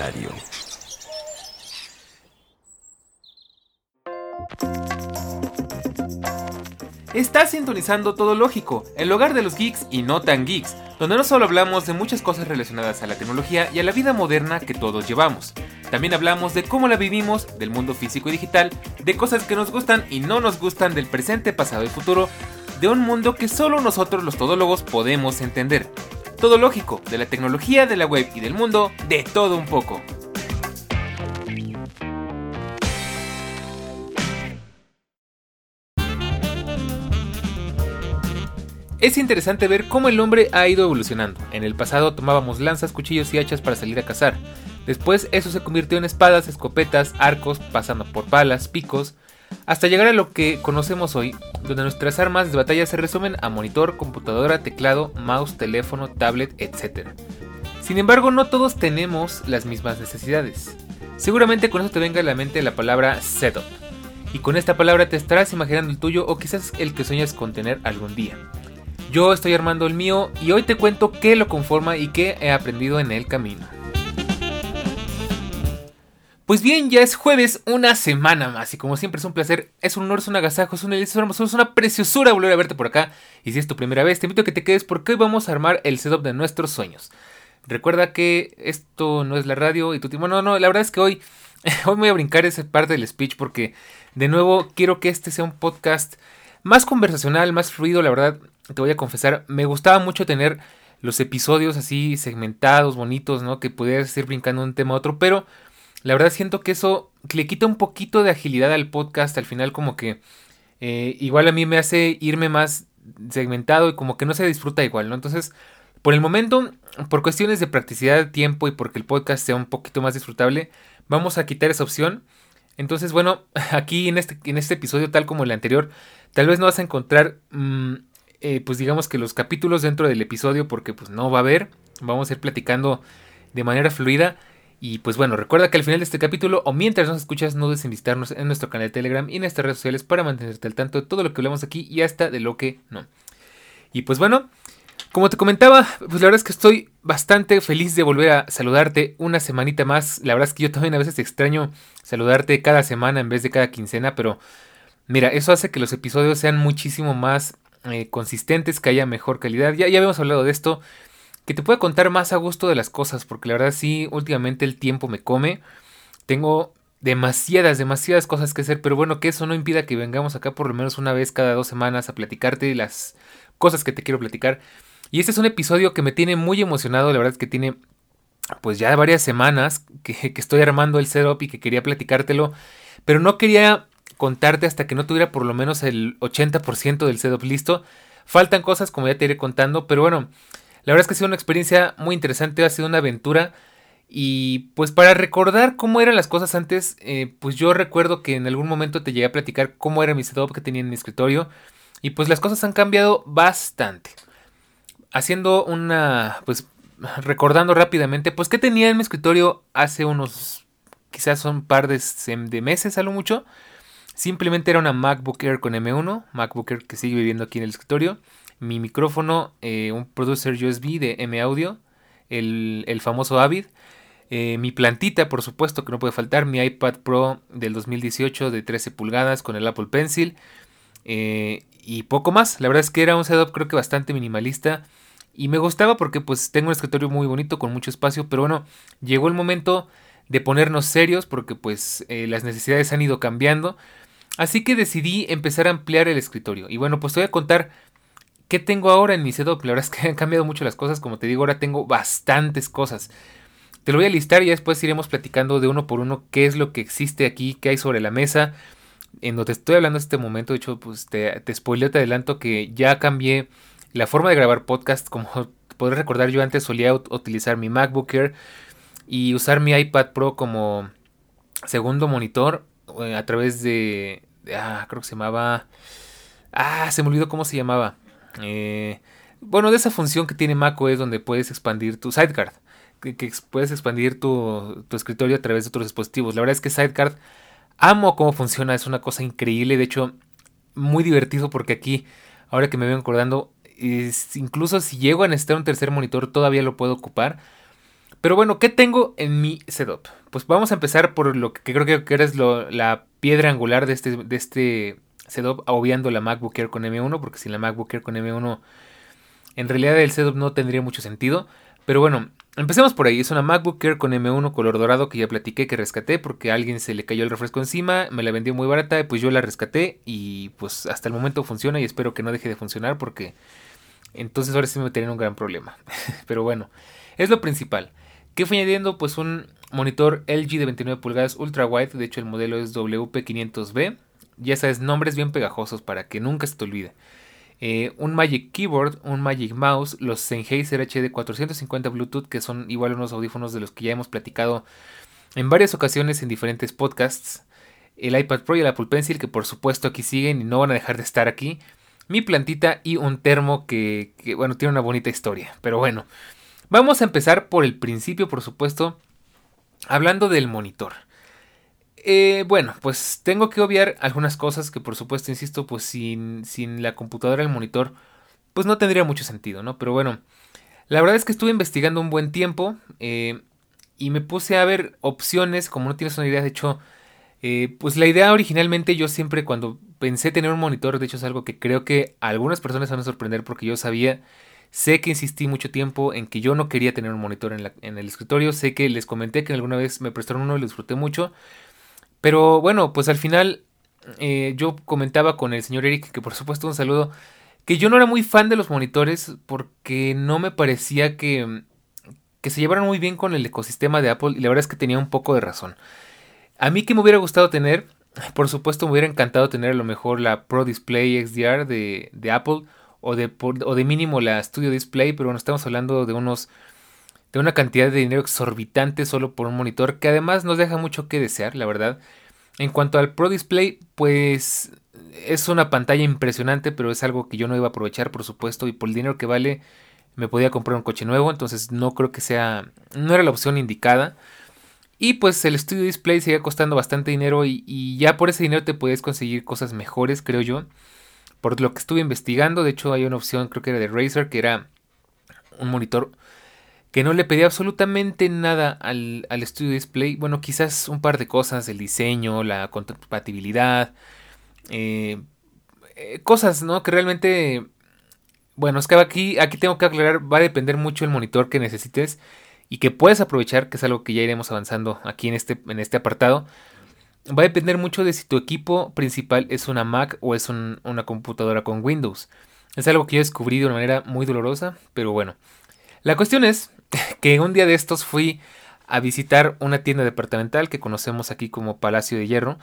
diario. Estás sintonizando Todo Lógico, el hogar de los geeks y no tan geeks, donde no solo hablamos de muchas cosas relacionadas a la tecnología y a la vida moderna que todos llevamos. También hablamos de cómo la vivimos, del mundo físico y digital, de cosas que nos gustan y no nos gustan del presente, pasado y futuro, de un mundo que solo nosotros los todólogos podemos entender. Todo lógico, de la tecnología, de la web y del mundo, de todo un poco. Es interesante ver cómo el hombre ha ido evolucionando. En el pasado tomábamos lanzas, cuchillos y hachas para salir a cazar. Después eso se convirtió en espadas, escopetas, arcos, pasando por palas, picos, hasta llegar a lo que conocemos hoy, donde nuestras armas de batalla se resumen a monitor, computadora, teclado, mouse, teléfono, tablet, etc. Sin embargo, no todos tenemos las mismas necesidades. Seguramente con eso te venga a la mente la palabra setup. Y con esta palabra te estarás imaginando el tuyo o quizás el que sueñas con tener algún día. Yo estoy armando el mío y hoy te cuento qué lo conforma y qué he aprendido en el camino. Pues bien, ya es jueves, una semana más, y como siempre es un placer, es un honor, es un agasajo, es una es una preciosura volver a verte por acá. Y si es tu primera vez, te invito a que te quedes porque hoy vamos a armar el setup de nuestros sueños. Recuerda que esto no es la radio y tu tiempo. No, no, la verdad es que hoy, hoy voy a brincar esa parte del speech porque, de nuevo, quiero que este sea un podcast más conversacional, más fluido, la verdad te voy a confesar, me gustaba mucho tener los episodios así segmentados, bonitos, ¿no? Que pudieras ir brincando de un tema a otro, pero la verdad siento que eso le quita un poquito de agilidad al podcast, al final como que eh, igual a mí me hace irme más segmentado y como que no se disfruta igual, ¿no? Entonces, por el momento, por cuestiones de practicidad de tiempo y porque el podcast sea un poquito más disfrutable, vamos a quitar esa opción. Entonces, bueno, aquí en este, en este episodio, tal como el anterior, tal vez no vas a encontrar mm, eh, pues digamos que los capítulos dentro del episodio, porque pues no va a haber, vamos a ir platicando de manera fluida. Y pues bueno, recuerda que al final de este capítulo o mientras nos escuchas, no dudes en en nuestro canal de Telegram y en nuestras redes sociales para mantenerte al tanto de todo lo que hablamos aquí y hasta de lo que no. Y pues bueno, como te comentaba, pues la verdad es que estoy bastante feliz de volver a saludarte una semanita más. La verdad es que yo también a veces extraño saludarte cada semana en vez de cada quincena, pero mira, eso hace que los episodios sean muchísimo más eh, consistentes, que haya mejor calidad. Ya, ya habíamos hablado de esto. Que te pueda contar más a gusto de las cosas. Porque la verdad sí, últimamente el tiempo me come. Tengo demasiadas, demasiadas cosas que hacer. Pero bueno, que eso no impida que vengamos acá por lo menos una vez cada dos semanas a platicarte las cosas que te quiero platicar. Y este es un episodio que me tiene muy emocionado. La verdad es que tiene pues ya varias semanas que, que estoy armando el setup y que quería platicártelo. Pero no quería contarte hasta que no tuviera por lo menos el 80% del setup listo. Faltan cosas como ya te iré contando, pero bueno, la verdad es que ha sido una experiencia muy interesante, ha sido una aventura. Y pues para recordar cómo eran las cosas antes, eh, pues yo recuerdo que en algún momento te llegué a platicar cómo era mi setup que tenía en mi escritorio. Y pues las cosas han cambiado bastante. Haciendo una, pues recordando rápidamente, pues que tenía en mi escritorio hace unos, quizás un par de, de meses a lo mucho. Simplemente era una MacBook Air con M1, MacBook Air que sigue viviendo aquí en el escritorio. Mi micrófono, eh, un producer USB de M Audio, el, famoso Avid. Eh, mi plantita, por supuesto, que no puede faltar. Mi iPad Pro del 2018 de 13 pulgadas con el Apple Pencil. Eh, y poco más. La verdad es que era un setup creo que bastante minimalista. Y me gustaba porque pues tengo un escritorio muy bonito con mucho espacio. Pero bueno, llegó el momento de ponernos serios porque pues las necesidades han ido cambiando. Así que decidí empezar a ampliar el escritorio. Y bueno, pues te voy a contar qué tengo ahora en mi setup. La verdad es que han cambiado mucho las cosas. Como te digo, ahora tengo bastantes cosas. Te lo voy a listar y después iremos platicando de uno por uno qué es lo que existe aquí, qué hay sobre la mesa. En donde estoy hablando en este momento, de hecho, pues te, te spoileo, te adelanto que ya cambié la forma de grabar podcast. Como podrás recordar, yo antes solía utilizar mi MacBook Air y usar mi iPad Pro como segundo monitor eh, a través de, Ah, creo que se llamaba... Ah, se me olvidó cómo se llamaba. Eh, bueno, de esa función que tiene macOS donde puedes expandir tu Sidecard. Que, puedes expandir tu, escritorio a través de otros dispositivos. La verdad es que Sidecard amo cómo funciona. Es una cosa increíble. De hecho, muy divertido porque aquí, ahora que me vengo acordando, incluso si llego a necesitar un tercer monitor, todavía lo puedo ocupar. Pero bueno, ¿qué tengo en mi setup? Pues vamos a empezar por lo que creo que, es la piedra angular de este, de este setup, obviando la MacBook Air con M1, porque sin la MacBook Air con M1 en realidad el setup no tendría mucho sentido. Pero bueno, empecemos por ahí. Es una MacBook Air con M1 color dorado que ya platiqué que rescaté porque alguien se le cayó el refresco encima, me la vendió muy barata, pues yo la rescaté y pues hasta el momento funciona y espero que no deje de funcionar porque entonces ahora sí me en un gran problema. Pero bueno, es lo principal. ¿Qué fue añadiendo? Pues un monitor LG de 29 pulgadas ultra wide, de hecho el modelo es WP500B. Ya sabes, nombres bien pegajosos para que nunca se te olvide. Eh, un Magic Keyboard, un Magic Mouse, los Sennheiser HD 450 Bluetooth, que son igual unos audífonos de los que ya hemos platicado en varias ocasiones en diferentes podcasts. El iPad Pro y el Apple Pencil, que por supuesto aquí siguen y no van a dejar de estar aquí. Mi plantita y un termo que, que bueno, tiene una bonita historia. Pero bueno, vamos a empezar por el principio, por supuesto, hablando del monitor. Eh, bueno, pues tengo que obviar algunas cosas que por supuesto, insisto, pues sin, sin la computadora, el monitor, pues no tendría mucho sentido, ¿no? Pero bueno, la verdad es que estuve investigando un buen tiempo eh, y me puse a ver opciones, como no tienes una idea, de hecho, eh, pues la idea originalmente yo siempre cuando pensé tener un monitor, de hecho es algo que creo que algunas personas van a sorprender porque yo sabía, sé que insistí mucho tiempo en que yo no quería tener un monitor en, en el escritorio, sé que les comenté que alguna vez me prestaron uno y lo disfruté mucho, pero bueno, pues al final eh, yo comentaba con el señor Eric, que por supuesto un saludo, que yo no era muy fan de los monitores porque no me parecía que, que se llevaran muy bien con el ecosistema de Apple y la verdad es que tenía un poco de razón. A mí que me hubiera gustado tener, por supuesto me hubiera encantado tener a lo mejor la Pro Display XDR de, de Apple o de, o de mínimo la Studio Display, pero bueno, estamos hablando de unos de una cantidad de dinero exorbitante solo por un monitor que además nos deja mucho que desear, la verdad. En cuanto al Pro Display, pues es una pantalla impresionante, pero es algo que yo no iba a aprovechar, por supuesto, y por el dinero que vale me podía comprar un coche nuevo, entonces no creo que sea, no era la opción indicada. Y pues el Studio Display seguía costando bastante dinero y, y ya por ese dinero te puedes conseguir cosas mejores, creo yo. Por lo que estuve investigando, de hecho hay una opción, creo que era de Razer, que era un monitor que no le pedía absolutamente nada al, al Studio Display. Bueno, quizás un par de cosas, el diseño, la compatibilidad, eh, eh, cosas, ¿no? Que realmente, bueno, es que aquí, aquí tengo que aclarar, va a depender mucho el monitor que necesites y que puedes aprovechar, que es algo que ya iremos avanzando aquí en este, en este apartado. Va a depender mucho de si tu equipo principal es una Mac o es una computadora con Windows. Es algo que yo descubrí de una manera muy dolorosa, pero bueno. La cuestión es que un día de estos fui a visitar una tienda departamental que conocemos aquí como Palacio de Hierro.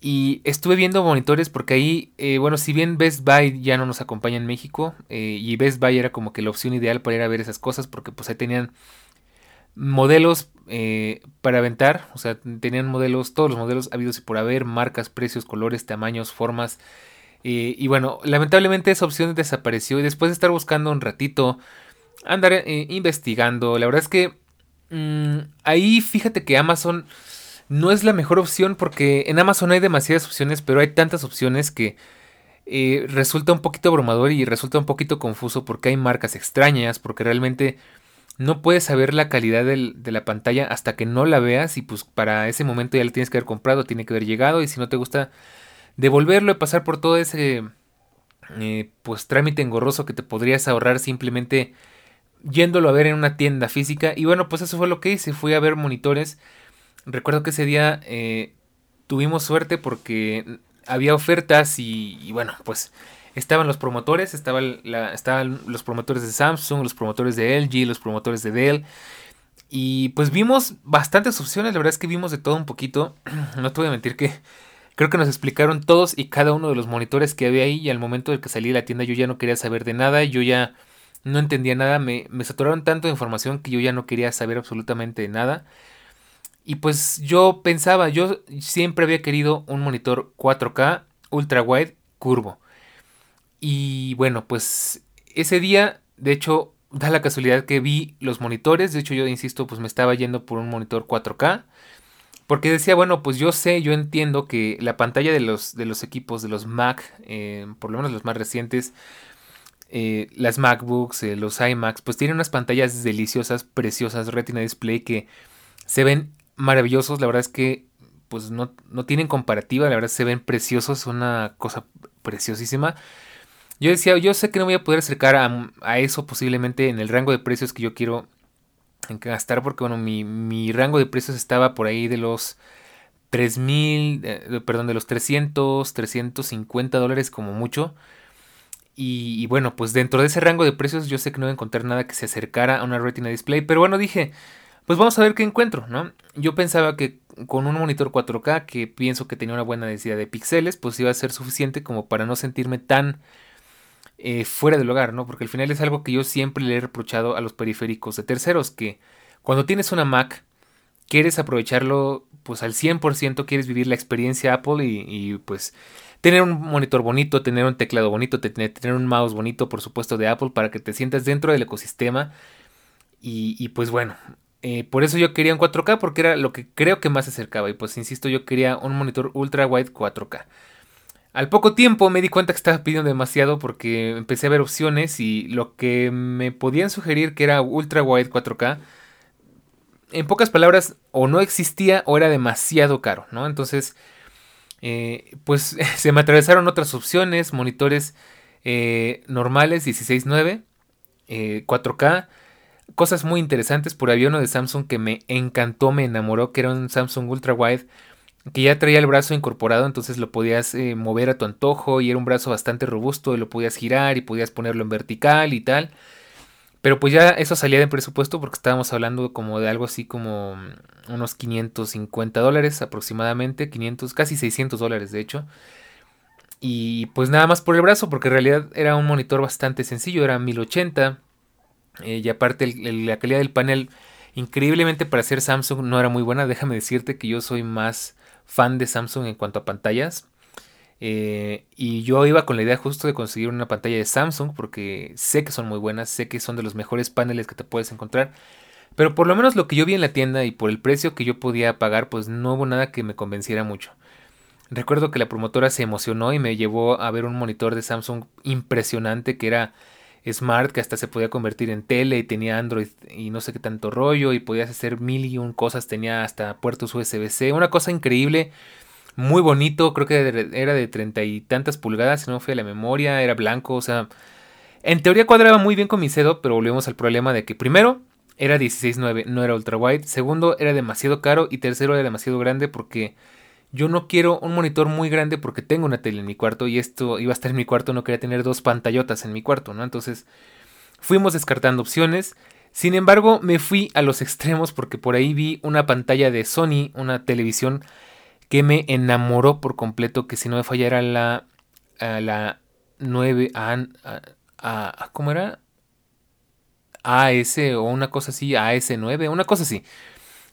Y estuve viendo monitores porque ahí, eh, bueno, si bien Best Buy ya no nos acompaña en México, eh, y Best Buy era como que la opción ideal para ir a ver esas cosas, porque pues ahí tenían modelos eh, para aventar, o sea, tenían modelos, todos los modelos habidos y por haber, marcas, precios, colores, tamaños, formas. y bueno, lamentablemente esa opción desapareció y después de estar buscando un ratito andar eh, investigando. La verdad es que mm, ahí fíjate que Amazon no es la mejor opción porque en Amazon hay demasiadas opciones, pero hay tantas opciones que eh, resulta un poquito abrumador y resulta un poquito confuso porque hay marcas extrañas, porque realmente no puedes saber la calidad de la pantalla hasta que no la veas y pues para ese momento ya la tienes que haber comprado, tiene que haber llegado y si no te gusta devolverlo y pasar por todo ese eh, pues trámite engorroso que te podrías ahorrar simplemente yéndolo a ver en una tienda física. Y bueno, pues eso fue lo que hice. Fui a ver monitores. Recuerdo que ese día eh, tuvimos suerte porque había ofertas y, bueno, pues estaban los promotores, estaban los promotores de Samsung, los promotores de LG, los promotores de Dell. Y pues vimos bastantes opciones, la verdad es que vimos de todo un poquito. No te voy a mentir que creo que nos explicaron todos y cada uno de los monitores que había ahí y al momento de que salí de la tienda yo ya no quería saber de nada, yo ya no entendía nada, me, me saturaron tanto de información que yo ya no quería saber absolutamente nada. Y pues yo pensaba, yo siempre había querido un monitor 4K ultra wide curvo. Y bueno, pues ese día, de hecho, da la casualidad que vi los monitores. De hecho, yo insisto, pues me estaba yendo por un monitor 4K. Porque decía, bueno, pues yo sé, yo entiendo que la pantalla de los, de los equipos, de los Mac, eh, por lo menos los más recientes, eh, las MacBooks, eh, los iMacs, pues tienen unas pantallas deliciosas, preciosas, Retina Display que se ven maravillosos. La verdad es que pues no, no tienen comparativa, la verdad se ven preciosos, una cosa preciosísima. Yo decía, yo sé que no voy a poder acercar a, eso posiblemente en el rango de precios que yo quiero gastar, porque bueno, mi, mi rango de precios estaba por ahí de los 3000, eh, perdón, de los 300, 350 dólares como mucho. Y, bueno, pues dentro de ese rango de precios yo sé que no voy a encontrar nada que se acercara a una Retina Display. Pero bueno, dije, pues vamos a ver qué encuentro, ¿no? Yo pensaba que con un monitor 4K que pienso que tenía una buena densidad de píxeles, pues iba a ser suficiente como para no sentirme tan eh, fuera del hogar, ¿no? Porque al final es algo que yo siempre le he reprochado a los periféricos de terceros, que cuando tienes una Mac, quieres aprovecharlo pues al 100%, quieres vivir la experiencia Apple y pues tener un monitor bonito, tener un teclado bonito, tener un mouse bonito, por supuesto, de Apple, para que te sientas dentro del ecosistema. Y, pues bueno, eh, por eso yo quería un 4K, porque era lo que creo que más se acercaba. Y pues insisto, yo quería un monitor ultra wide 4K. Al poco tiempo me di cuenta que estaba pidiendo demasiado porque empecé a ver opciones y lo que me podían sugerir que era ultra wide 4K, en pocas palabras, o no existía o era demasiado caro, ¿no? Entonces eh, pues se me atravesaron otras opciones, monitores eh, normales 16.9, 4K, eh, cosas muy interesantes. Por ahí uno de Samsung que me encantó, me enamoró, que era un Samsung Ultra Wide que ya traía el brazo incorporado, entonces lo podías mover a tu antojo y era un brazo bastante robusto y lo podías girar y podías ponerlo en vertical y tal. Pero pues ya eso salía de presupuesto porque estábamos hablando como de algo así como mm, unos 550 dólares aproximadamente, 500, casi 600 dólares de hecho. Y pues nada más por el brazo porque en realidad era un monitor bastante sencillo, era 1080. Eh, y aparte la calidad del panel increíblemente para ser Samsung no era muy buena. Déjame decirte que yo soy más fan de Samsung en cuanto a pantallas. Eh, y yo iba con la idea justo de conseguir una pantalla de Samsung porque sé que son muy buenas, sé que son de los mejores paneles que te puedes encontrar. Pero por lo menos lo que yo vi en la tienda y por el precio que yo podía pagar, pues no hubo nada que me convenciera mucho. Recuerdo que la promotora se emocionó y me llevó a ver un monitor de Samsung impresionante que era smart, que hasta se podía convertir en tele y tenía Android y no sé qué tanto rollo y podías hacer mil y un cosas, tenía hasta puertos USB-C, una cosa increíble muy bonito, creo que era de treinta y tantas pulgadas, si no fue la memoria, era blanco, o sea, en teoría cuadraba muy bien con mi setup, pero volvemos al problema de que primero era 16.9, no era ultra wide, segundo era demasiado caro y tercero era demasiado grande porque yo no quiero un monitor muy grande porque tengo una tele en mi cuarto y esto iba a estar en mi cuarto, no quería tener dos pantallotas en mi cuarto, ¿no? Entonces fuimos descartando opciones. Sin embargo, me fui a los extremos porque por ahí vi una pantalla de Sony, una televisión que me enamoró por completo, que si no me fallara la, la 9, a, a, ¿cómo era? AS o una cosa así, AS9, una cosa así.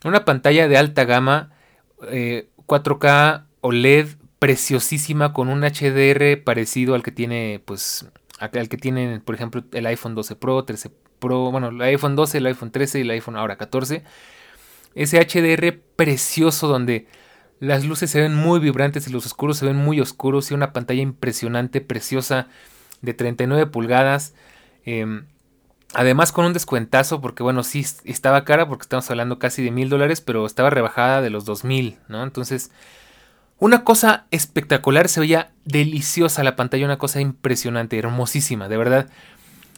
Una pantalla de alta gama, 4K eh, OLED preciosísima con un HDR parecido al que tiene, pues, al que tiene, por ejemplo, el iPhone 12 Pro, 13 Pro, bueno, el iPhone 12, el iPhone 13 y el iPhone ahora 14. Ese HDR precioso donde las luces se ven muy vibrantes y los oscuros se ven muy oscuros y una pantalla impresionante, preciosa, de 39 pulgadas. Em, además con un descuentazo, porque bueno, sí estaba cara porque estamos hablando casi de mil dólares, pero estaba rebajada de los 2000, ¿no? Entonces, una cosa espectacular, se veía deliciosa la pantalla, una cosa impresionante, hermosísima, de verdad.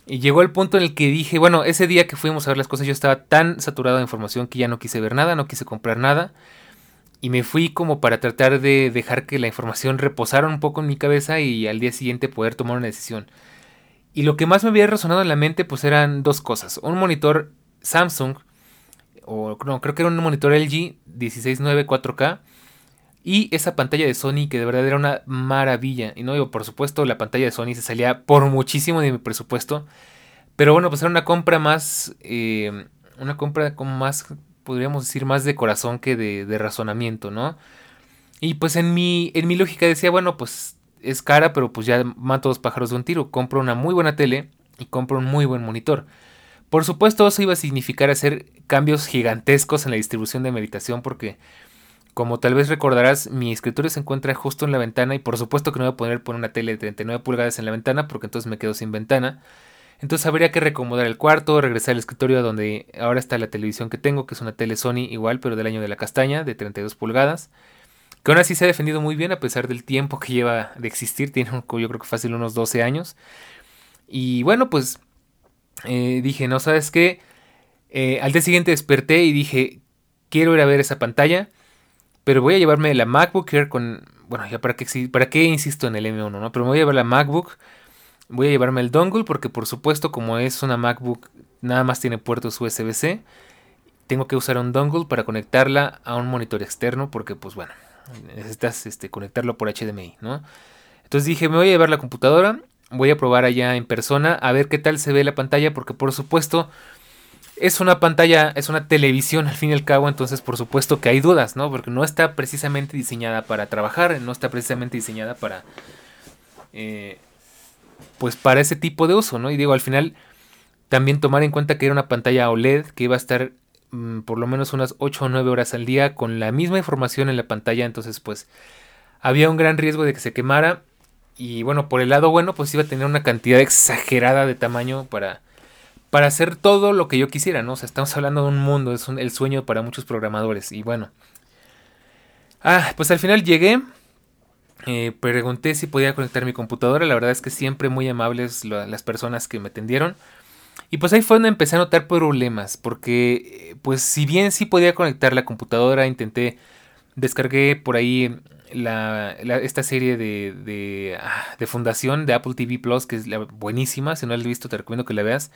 Y llegó el punto en el que dije, bueno, ese día que fuimos a ver las cosas yo estaba tan saturado de información que ya no quise ver nada, no quise comprar nada y me fui como para tratar de dejar que la información reposara un poco en mi cabeza y al día siguiente poder tomar una decisión. Y lo que más me había resonado en la mente pues eran dos cosas. Un monitor Samsung, o no, creo que era un monitor LG 16.9 4K, y esa pantalla de Sony que de verdad era una maravilla. Y no por supuesto, la pantalla de Sony se salía por muchísimo de mi presupuesto. Pero bueno, pues era una compra más... Eh, una compra como más podríamos decir, más de corazón que de, razonamiento, ¿no? Y pues en mi, en mi lógica decía, bueno, pues es cara, pero pues ya mato dos pájaros de un tiro. Compro una muy buena tele y compro un muy buen monitor. Por supuesto, eso iba a significar hacer cambios gigantescos en la distribución de meditación porque como tal vez recordarás, mi escritorio se encuentra justo en la ventana y por supuesto que no voy a poder poner una tele de 39 pulgadas en la ventana porque entonces me quedo sin ventana. Entonces habría que recomodar el cuarto, regresar al escritorio donde ahora está la televisión que tengo, que es una tele Sony igual, pero del año de la castaña, de 32 pulgadas. Que aún así se ha defendido muy bien a pesar del tiempo que lleva de existir. Tiene yo creo que fácil unos 12 años. Y bueno, pues eh, dije, no, ¿sabes qué? Eh, al día siguiente desperté y dije, quiero ir a ver esa pantalla, pero voy a llevarme la MacBook con... Bueno, ya para qué, para qué insisto en el M1, ¿no? Pero me voy a llevar la MacBook Voy a llevarme el dongle porque por supuesto como es una MacBook nada más tiene puertos USB-C. Tengo que usar un dongle para conectarla a un monitor externo porque pues bueno, necesitas este, conectarlo por HDMI. Entonces dije, me voy a llevar la computadora, voy a probar allá en persona a ver qué tal se ve la pantalla porque por supuesto es una pantalla, es una televisión al fin y al cabo, entonces por supuesto que hay dudas, ¿no? Porque no está precisamente diseñada para trabajar, no está precisamente diseñada para... Eh, pues para ese tipo de uso, ¿no? Y digo, al final también tomar en cuenta que era una pantalla OLED que iba a estar mm, por lo menos unas 8 o 9 horas al día con la misma información en la pantalla, entonces pues había un gran riesgo de que se quemara y bueno, por el lado bueno, pues iba a tener una cantidad exagerada de tamaño para para hacer todo lo que yo quisiera, ¿no? O sea, estamos hablando de un mundo, es el sueño para muchos programadores y bueno. Ah, pues al final llegué, eh, pregunté si podía conectar mi computadora. La verdad es que siempre muy amables las personas que me atendieron. Y pues ahí fue donde empecé a notar problemas. Porque, eh, pues si bien sí podía conectar la computadora, intenté, descargué por ahí la, esta serie de, de, ah, fundación de Apple TV Plus, que es buenísima. Si no la has visto, te recomiendo que la veas.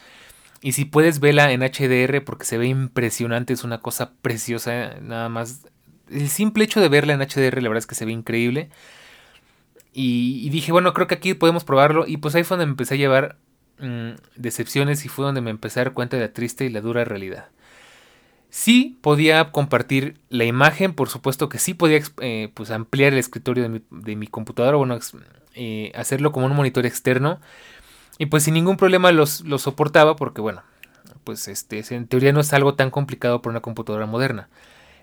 Y si puedes, verla en HDR porque se ve impresionante, es una cosa preciosa. Nada más. El simple hecho de verla en HDR, la verdad es que se ve increíble. Y, dije, bueno, creo que aquí podemos probarlo. Y pues ahí fue donde me empecé a llevar mm, decepciones y fue donde me empecé a dar cuenta de la triste y la dura realidad. Sí podía compartir la imagen, por supuesto que sí podía eh, pues ampliar el escritorio de mi, computadora, bueno, eh, hacerlo como un monitor externo. Y pues sin ningún problema los, lo soportaba porque bueno, pues este, en teoría no es algo tan complicado para una computadora moderna.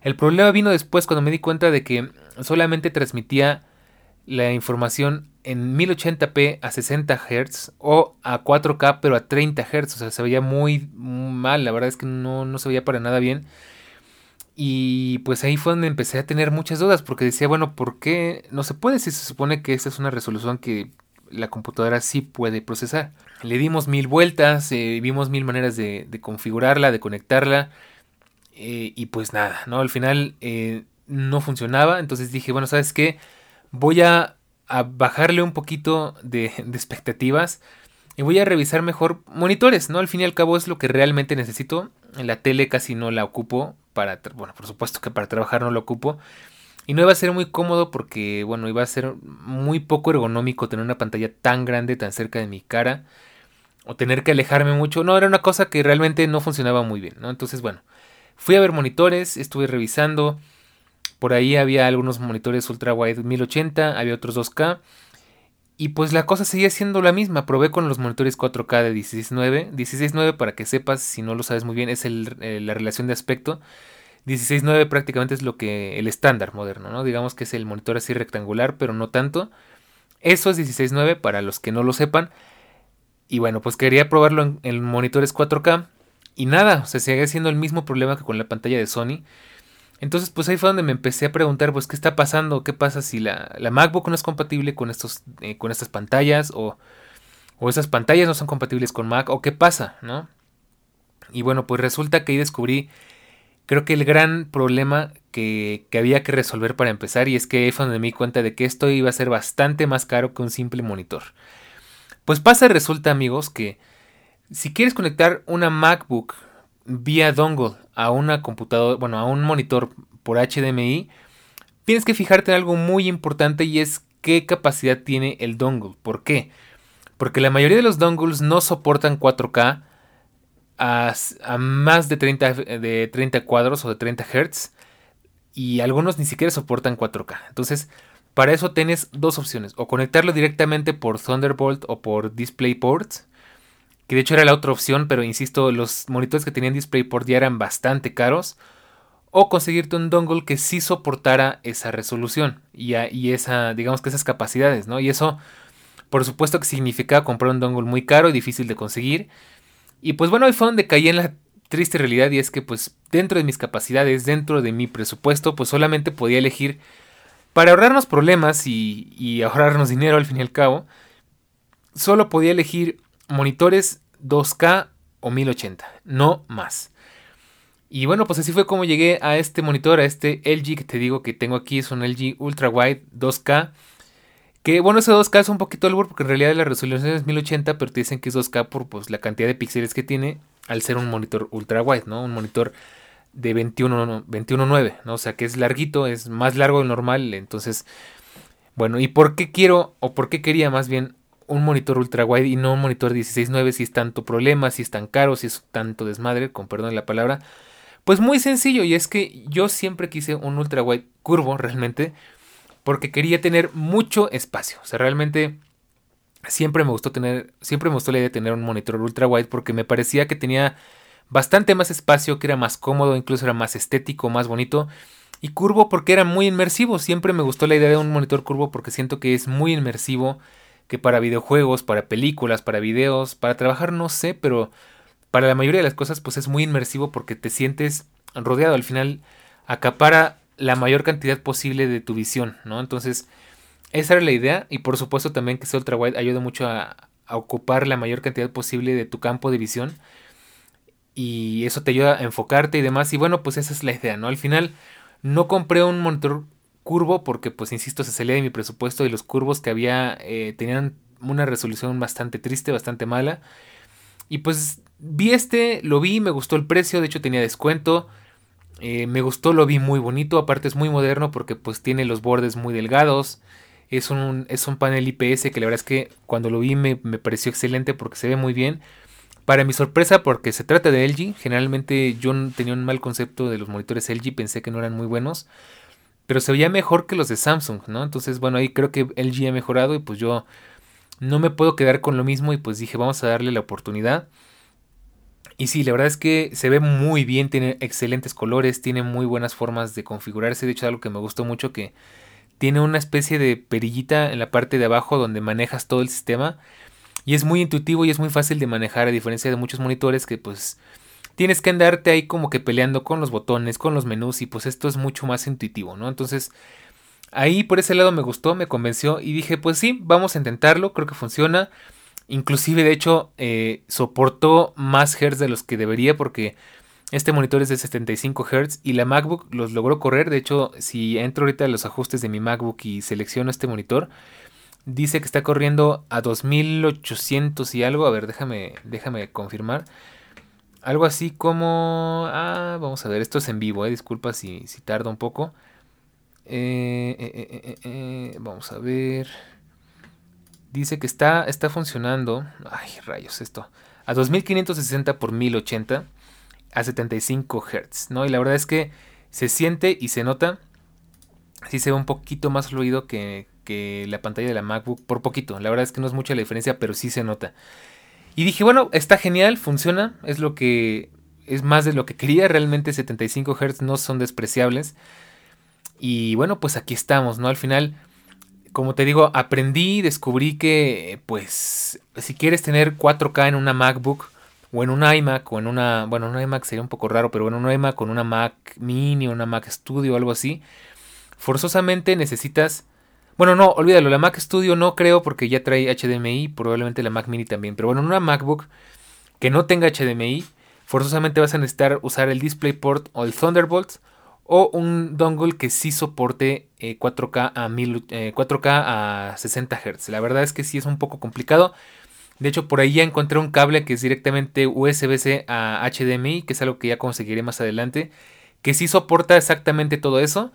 El problema vino después cuando me di cuenta de que solamente transmitía la información en 1080p a 60 Hz o a 4K pero a 30 Hz. O sea, se veía muy, mal, la verdad es que no, no se veía para nada bien. Y pues ahí fue donde empecé a tener muchas dudas porque decía, bueno, ¿por qué no se puede si se supone que esta es una resolución que la computadora sí puede procesar? Le dimos mil vueltas, eh, vimos mil maneras de, configurarla, de conectarla eh, y pues nada, ¿no? Al final eh, no funcionaba, entonces dije, bueno, ¿sabes qué? Voy a, bajarle un poquito de, expectativas y voy a revisar mejor monitores, ¿no? Al fin y al cabo es lo que realmente necesito. La tele casi no la ocupo para, bueno, por supuesto que para trabajar no la ocupo. Y no iba a ser muy cómodo porque, bueno, iba a ser muy poco ergonómico tener una pantalla tan grande, tan cerca de mi cara. O tener que alejarme mucho. No, era una cosa que realmente no funcionaba muy bien, ¿no? Entonces, bueno, fui a ver monitores, estuve revisando. Por ahí había algunos monitores ultra wide 1080, había otros 2K. Y pues la cosa seguía siendo la misma. Probé con los monitores 4K de 16.9. 16.9 para que sepas, si no lo sabes muy bien, es eh, la relación de aspecto. 16.9 prácticamente es lo que el estándar moderno, ¿no? Digamos que es el monitor así rectangular, pero no tanto. Eso es 16.9 para los que no lo sepan. Y bueno, pues quería probarlo en, en monitores 4K. Y nada, o sea, sigue siendo el mismo problema que con la pantalla de Sony. Entonces, pues ahí fue donde me empecé a preguntar, pues, ¿qué está pasando? ¿Qué pasa si la, la MacBook no es compatible con, estos, eh, con estas pantallas? O, o esas pantallas no son compatibles con Mac? ¿O qué pasa? ¿No? Y bueno, pues resulta que ahí descubrí, creo que el gran problema que, que había que resolver para empezar, y es que ahí fue donde me di cuenta de que esto iba a ser bastante más caro que un simple monitor. Pues pasa resulta, amigos, que si quieres conectar una MacBook vía dongle a una computadora, bueno, a un monitor por HDMI, tienes que fijarte en algo muy importante y es qué capacidad tiene el dongle. ¿Por qué? Porque la mayoría de los dongles no soportan 4K a, más de 30, de 30 cuadros o de 30 Hz y algunos ni siquiera soportan 4K. Entonces, para eso tienes dos opciones, o conectarlo directamente por Thunderbolt o por DisplayPort que de hecho era la otra opción, pero insisto, los monitores que tenían DisplayPort ya eran bastante caros. o conseguirte un dongle que sí soportara esa resolución y, y esa, digamos que esas capacidades, ¿no? Y eso, por supuesto que significaba comprar un dongle muy caro y difícil de conseguir. Y pues bueno, ahí fue donde caí en la triste realidad y es que pues dentro de mis capacidades, dentro de mi presupuesto, pues solamente podía elegir para ahorrarnos problemas y, y ahorrarnos dinero al fin y al cabo, solo podía elegir monitores 2K o 1080, no más. Y bueno, pues así fue como llegué a este monitor, a este LG que te digo que tengo aquí, es un LG Ultra Wide 2K. Que bueno, ese 2K es un poquito albur porque en realidad la resolución es 1080, pero te dicen que es 2K por pues, la cantidad de píxeles que tiene al ser un monitor ultra wide, ¿no? Un monitor de 21.9, 21, ¿no? O sea que es larguito, es más largo del normal, entonces... Bueno, ¿y por qué quiero, o por qué quería más bien un monitor ultra wide y no un monitor 16.9 si es tanto problema, si es tan caro, si es tanto desmadre, con perdón la palabra? Pues muy sencillo, y es que yo siempre quise un ultra wide curvo realmente, porque quería tener mucho espacio. O sea, realmente siempre me gustó tener, siempre me gustó la idea de tener un monitor ultra wide porque me parecía que tenía bastante más espacio, que era más cómodo, incluso era más estético, más bonito. Y curvo porque era muy inmersivo. Siempre me gustó la idea de un monitor curvo porque siento que es muy inmersivo. Que para videojuegos, para películas, para videos, para trabajar no sé, pero para la mayoría de las cosas pues es muy inmersivo porque te sientes rodeado. Al final acapara la mayor cantidad posible de tu visión, ¿no? Entonces esa era la idea y por supuesto también que ese ultra wide ayuda mucho a, ocupar la mayor cantidad posible de tu campo de visión y eso te ayuda a enfocarte y demás y bueno pues esa es la idea, ¿no? Al final no compré un monitor curvo porque pues insisto se salía de mi presupuesto y los curvos que había eh, tenían una resolución bastante triste, bastante mala y pues vi este, lo vi, me gustó el precio, de hecho tenía descuento. Eh, me gustó, lo vi muy bonito, aparte es muy moderno porque pues tiene los bordes muy delgados. Es un, es un panel IPS que la verdad es que cuando lo vi me, me, pareció excelente porque se ve muy bien. Para mi sorpresa, porque se trata de LG, generalmente yo tenía un mal concepto de los monitores LG, pensé que no eran muy buenos, pero se veía mejor que los de Samsung, ¿no? Entonces, bueno, ahí creo que LG ha mejorado y pues yo no me puedo quedar con lo mismo y pues dije, vamos a darle la oportunidad. Y sí, la verdad es que se ve muy bien, tiene excelentes colores, tiene muy buenas formas de configurarse. De hecho, algo que me gustó mucho que tiene una especie de perillita en la parte de abajo donde manejas todo el sistema. Y es muy intuitivo y es muy fácil de manejar a diferencia de muchos monitores que pues tienes que andarte ahí como que peleando con los botones, con los menús y pues esto es mucho más intuitivo, ¿no? Entonces ahí por ese lado me gustó, me convenció y dije pues sí, vamos a intentarlo, creo que funciona. Inclusive, de hecho, eh, soportó más Hz de los que debería porque este monitor es de 75 Hz y la MacBook los logró correr. De hecho, si entro ahorita a los ajustes de mi MacBook y selecciono este monitor, dice que está corriendo a 2800 y algo. A ver, déjame, déjame confirmar. Algo así como... Ah, vamos a ver, esto es en vivo, eh, disculpa si, si tarda un poco. Eh, eh, eh, vamos a ver dice que está, está funcionando. Ay, rayos, esto. A 2560 por 1080 a 75 Hz, ¿no? Y la verdad es que se siente y se nota. Sí se ve un poquito más fluido que, que la pantalla de la MacBook. Por poquito. La verdad es que no es mucha la diferencia, pero sí se nota. Y dije, bueno, está genial, funciona. Es lo que. Es más de lo que quería. Realmente 75 Hz no son despreciables. Y bueno, pues aquí estamos, ¿no? Al final como te digo, aprendí, descubrí que, pues, si quieres tener 4K en una MacBook o en un iMac o en una, bueno, un iMac sería un poco raro, pero en un iMac con una Mac Mini o una Mac Studio o algo así, forzosamente necesitas, bueno, no, olvídalo, la Mac Studio no creo porque ya trae HDMI, probablemente la Mac Mini también, pero bueno, en una MacBook que no tenga HDMI, forzosamente vas a necesitar usar el DisplayPort o el Thunderbolt o un dongle que sí soporte 4K, eh, a 4K eh, a 60 Hz. La verdad es que sí es un poco complicado. De hecho, por ahí ya encontré un cable que es directamente USB-C a HDMI, que es algo que ya conseguiré más adelante, que sí soporta exactamente todo eso.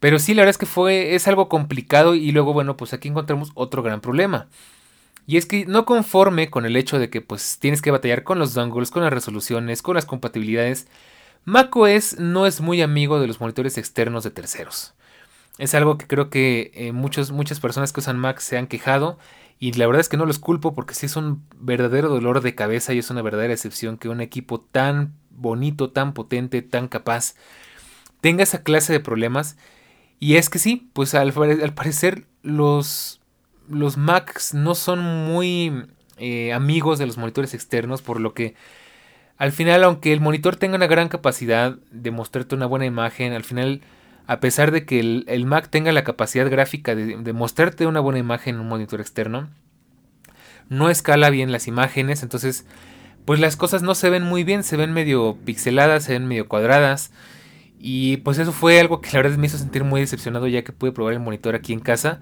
Pero sí, la verdad es que fue, es algo complicado y luego, bueno, pues aquí encontramos otro gran problema. Y es que no conforme con el hecho de que pues tienes que batallar con los dongles, con las resoluciones, con las compatibilidades, macOS no es muy amigo de los monitores externos de terceros. Es algo que creo que eh, muchas personas que usan Mac se han quejado y la verdad es que no los culpo porque sí es un verdadero dolor de cabeza y es una verdadera excepción que un equipo tan bonito, tan potente, tan capaz tenga esa clase de problemas. Y es que sí, pues al, parecer los, los Macs no son muy eh, amigos de los monitores externos, por lo que al final, aunque el monitor tenga una gran capacidad de mostrarte una buena imagen, al final, a pesar de que el, Mac tenga la capacidad gráfica de, mostrarte una buena imagen en un monitor externo, no escala bien las imágenes, entonces pues las cosas no se ven muy bien, se ven medio pixeladas, se ven medio cuadradas. Y pues eso fue algo que la verdad me hizo sentir muy decepcionado ya que pude probar el monitor aquí en casa.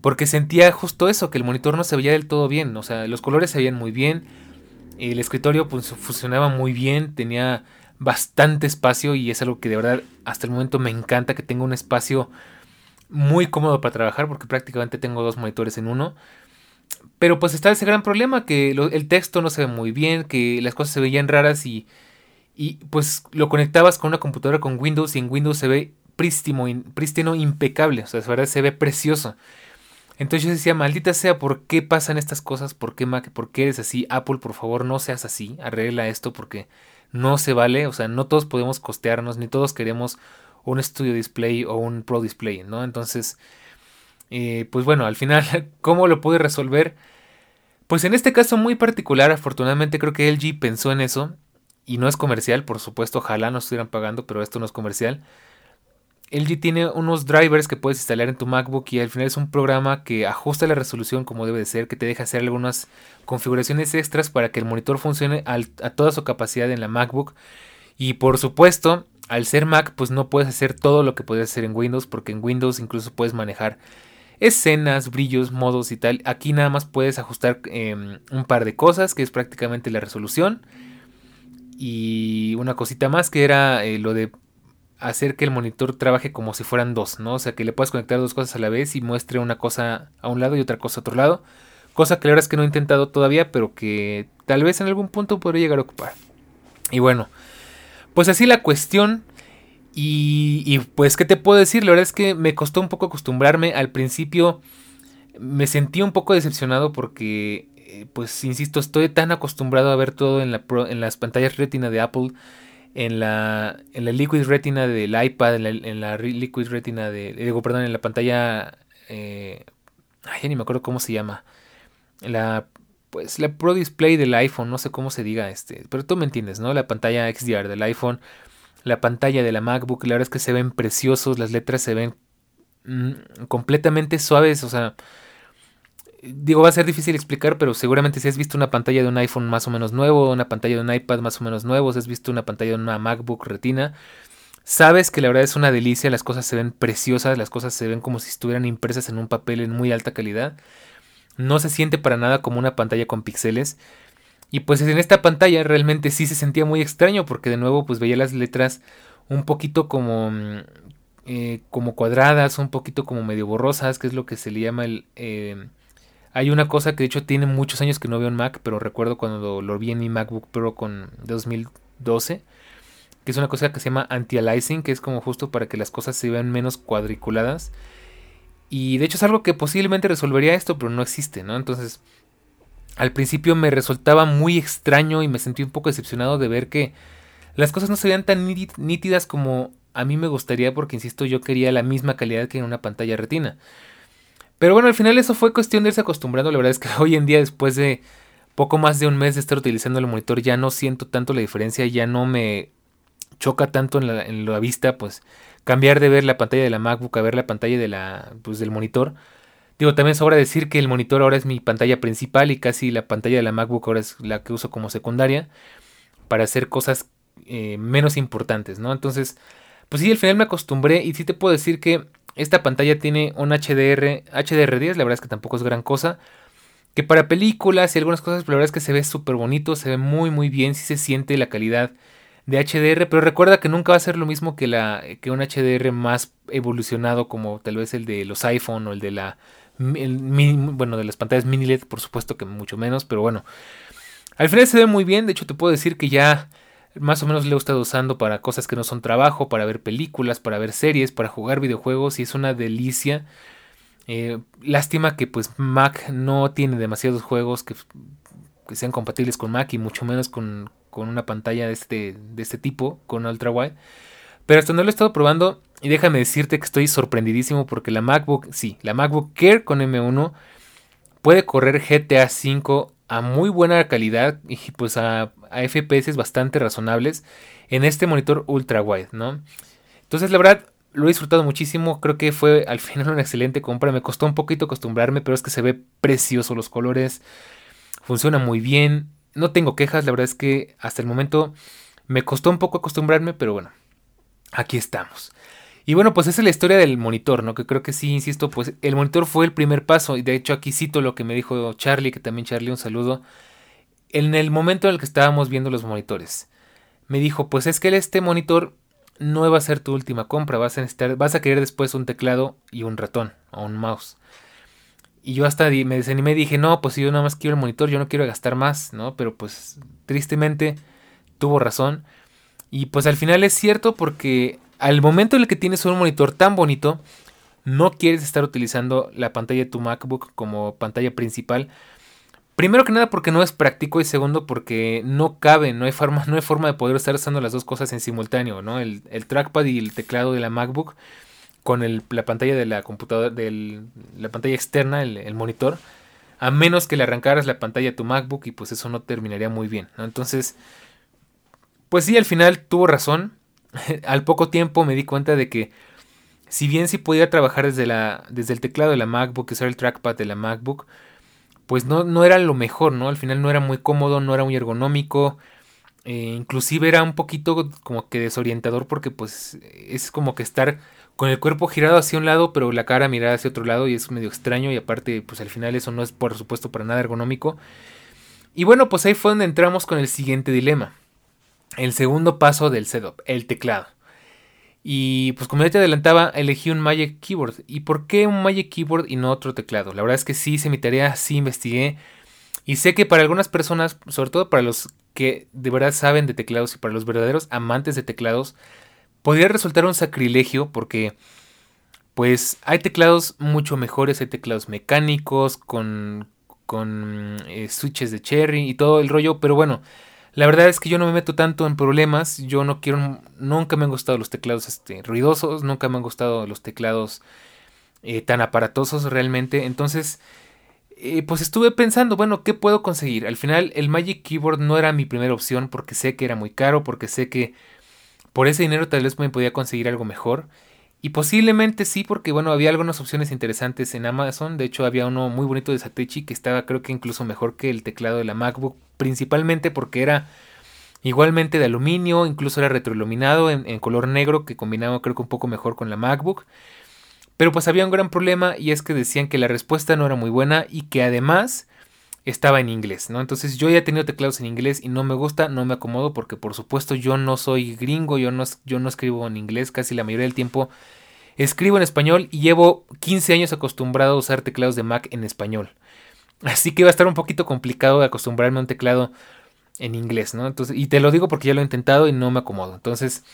Porque sentía justo eso, que el monitor no se veía del todo bien. O sea, los colores se veían muy bien el escritorio pues, funcionaba muy bien, tenía bastante espacio y es algo que de verdad hasta el momento me encanta que tenga un espacio muy cómodo para trabajar porque prácticamente tengo dos monitores en uno. Pero pues está ese gran problema que el texto no se ve muy bien, que las cosas se veían raras y, y pues lo conectabas con una computadora con Windows y en Windows se ve prístino impecable, o sea, de verdad se ve precioso. Entonces yo decía, maldita sea, ¿por qué pasan estas cosas? ¿Por qué? ¿Por qué eres así? Apple, por favor, no seas así. Arregla esto porque no se vale. O sea, no todos podemos costearnos, ni todos queremos un Studio Display o un Pro Display, ¿no? Entonces, eh, pues bueno, al final, ¿cómo lo pude resolver? Pues en este caso muy particular, afortunadamente creo que LG pensó en eso. Y no es comercial, por supuesto, ojalá nos estuvieran pagando, pero esto no es comercial. LG tiene unos drivers que puedes instalar en tu MacBook y al final es un programa que ajusta la resolución como debe de ser, que te deja hacer algunas configuraciones extras para que el monitor funcione a toda su capacidad en la MacBook. Y por supuesto, al ser Mac, pues no puedes hacer todo lo que puedes hacer en Windows, porque en Windows incluso puedes manejar escenas, brillos, modos y tal. Aquí nada más puedes ajustar em, un par de cosas, que es prácticamente la resolución. Y una cosita más que era eh, lo de hacer que el monitor trabaje como si fueran dos, ¿no? O sea, que le puedas conectar dos cosas a la vez y muestre una cosa a un lado y otra cosa a otro lado. Cosa que la verdad es que no he intentado todavía, pero que tal vez en algún punto podría llegar a ocupar. Y bueno, pues así la cuestión. Y, pues, ¿qué te puedo decir? La verdad es que me costó un poco acostumbrarme. Al principio me sentí un poco decepcionado porque, eh, pues, insisto, estoy tan acostumbrado a ver todo en, la en las pantallas retina de Apple en la, en la Liquid Retina del iPad, en la, Liquid Retina de, digo, perdón, en la pantalla, eh, ay, ya ni me acuerdo cómo se llama, la, pues la Pro Display del iPhone, no sé cómo se diga este, pero tú me entiendes, ¿no? La pantalla XDR del iPhone, la pantalla de la MacBook, la verdad es que se ven preciosos, las letras se ven mm, completamente suaves, o sea, digo, va a ser difícil explicar, pero seguramente si has visto una pantalla de un iPhone más o menos nuevo, una pantalla de un iPad más o menos nuevo, si has visto una pantalla de una MacBook Retina, sabes que la verdad es una delicia, las cosas se ven preciosas, las cosas se ven como si estuvieran impresas en un papel en muy alta calidad. No se siente para nada como una pantalla con píxeles. Y pues en esta pantalla realmente sí se sentía muy extraño porque de nuevo pues veía las letras un poquito como, eh, como cuadradas, un poquito como medio borrosas, que es lo que se le llama el... Eh, hay una cosa que de hecho tiene muchos años que no veo en Mac, pero recuerdo cuando lo vi en mi MacBook Pro con 2012, que es una cosa que se llama anti-aliasing, que es como justo para que las cosas se vean menos cuadriculadas. Y de hecho es algo que posiblemente resolvería esto, pero no existe, ¿no? Entonces, al principio me resultaba muy extraño y me sentí un poco decepcionado de ver que las cosas no se veían tan nítidas como a mí me gustaría, porque insisto, yo quería la misma calidad que en una pantalla retina. Pero bueno, al final eso fue cuestión de irse acostumbrando. La verdad es que hoy en día, después de poco más de un mes de estar utilizando el monitor, ya no siento tanto la diferencia, ya no me choca tanto en la, vista, pues cambiar de ver la pantalla de la MacBook a ver la pantalla de la, pues, del monitor. Digo, también sobra decir que el monitor ahora es mi pantalla principal y casi la pantalla de la MacBook ahora es la que uso como secundaria para hacer cosas eh, menos importantes, ¿no? Entonces, pues sí, al final me acostumbré y sí te puedo decir que esta pantalla tiene un HDR, HDR10, la verdad es que tampoco es gran cosa. Que para películas y algunas cosas, la verdad es que se ve súper bonito, se ve muy muy bien, sí se siente la calidad de HDR, pero recuerda que nunca va a ser lo mismo que, la, que un HDR más evolucionado como tal vez el de los iPhone o el de la bueno, de las pantallas mini LED, por supuesto que mucho menos, pero bueno. Al final se ve muy bien, de hecho te puedo decir que ya más o menos lo he estado usando para cosas que no son trabajo, para ver películas, para ver series, para jugar videojuegos y es una delicia. Eh, lástima que pues Mac no tiene demasiados juegos que, sean compatibles con Mac y mucho menos con, una pantalla de este, de este tipo, con ultra wide. Pero hasta no lo he estado probando y déjame decirte que estoy sorprendidísimo porque la MacBook, sí, la MacBook Air con M1 puede correr GTA V a muy buena calidad y pues a, FPS bastante razonables en este monitor ultra wide, ¿no? Entonces la verdad lo he disfrutado muchísimo, creo que fue al final una excelente compra, me costó un poquito acostumbrarme, pero es que se ve precioso los colores, funciona muy bien, no tengo quejas, la verdad es que hasta el momento me costó un poco acostumbrarme, pero bueno, aquí estamos. Y bueno, pues esa es la historia del monitor, ¿no? Que creo que sí, insisto, pues el monitor fue el primer paso. Y de hecho aquí cito lo que me dijo Charlie, que también Charlie, un saludo. En el momento en el que estábamos viendo los monitores. Me dijo, pues es que este monitor no va a ser tu última compra. Vas a, necesitar, vas a querer después un teclado y un ratón o un mouse. Y yo hasta me desanimé y dije, no, pues yo nada más quiero el monitor, yo no quiero gastar más, ¿no? Pero pues tristemente tuvo razón. Y pues al final es cierto porque al momento en el que tienes un monitor tan bonito, no quieres estar utilizando la pantalla de tu MacBook como pantalla principal. Primero que nada porque no es práctico y segundo porque no cabe, no hay forma, no hay forma de poder estar usando las dos cosas en simultáneo, ¿no? El, trackpad y el teclado de la MacBook con la pantalla de la computadora, de la pantalla externa, el, monitor, a menos que le arrancaras la pantalla a tu MacBook y pues eso no terminaría muy bien, Entonces, pues sí, al final tuvo razón, al poco tiempo me di cuenta de que si bien sí podía trabajar desde, la, desde el teclado de la MacBook, era el trackpad de la MacBook, pues no, no era lo mejor, ¿no? Al final no era muy cómodo, no era muy ergonómico, eh, inclusive era un poquito como que desorientador porque pues es como que estar con el cuerpo girado hacia un lado pero la cara mirada hacia otro lado y es medio extraño y aparte pues al final eso no es por supuesto para nada ergonómico. Y bueno pues ahí fue donde entramos con el siguiente dilema el segundo paso del setup, el teclado. Y pues como ya te adelantaba, elegí un Magic Keyboard. ¿Y por qué un Magic Keyboard y no otro teclado? La verdad es que sí hice mi tarea, sí investigué. Y sé que para algunas personas, sobre todo para los que de verdad saben de teclados y para los verdaderos amantes de teclados, podría resultar un sacrilegio porque pues hay teclados mucho mejores, hay teclados mecánicos con, con eh, switches de cherry y todo el rollo, pero bueno, la verdad es que yo no me meto tanto en problemas. Yo no quiero. Nunca me han gustado los teclados este, ruidosos. Nunca me han gustado los teclados eh, tan aparatosos realmente. Entonces. Eh, pues estuve pensando, bueno, ¿qué puedo conseguir? Al final el Magic Keyboard no era mi primera opción porque sé que era muy caro, porque sé que por ese dinero tal vez me podía conseguir algo mejor. Y posiblemente sí, porque bueno, había algunas opciones interesantes en Amazon. De hecho, había uno muy bonito de Satechi que estaba creo que incluso mejor que el teclado de la MacBook. Principalmente porque era igualmente de aluminio, incluso era retroiluminado en, color negro que combinaba creo que un poco mejor con la MacBook. Pero pues había un gran problema y es que decían que la respuesta no era muy buena y que además estaba en inglés, ¿no? Entonces yo ya he tenido teclados en inglés y no me gusta, no me acomodo porque por supuesto yo no soy gringo, yo no, yo no escribo en inglés casi la mayoría del tiempo. Escribo en español y llevo 15 años acostumbrado a usar teclados de Mac en español. Así que va a estar un poquito complicado de acostumbrarme a un teclado en inglés, ¿no? Entonces, y te lo digo porque ya lo he intentado y no me acomodo. Entonces,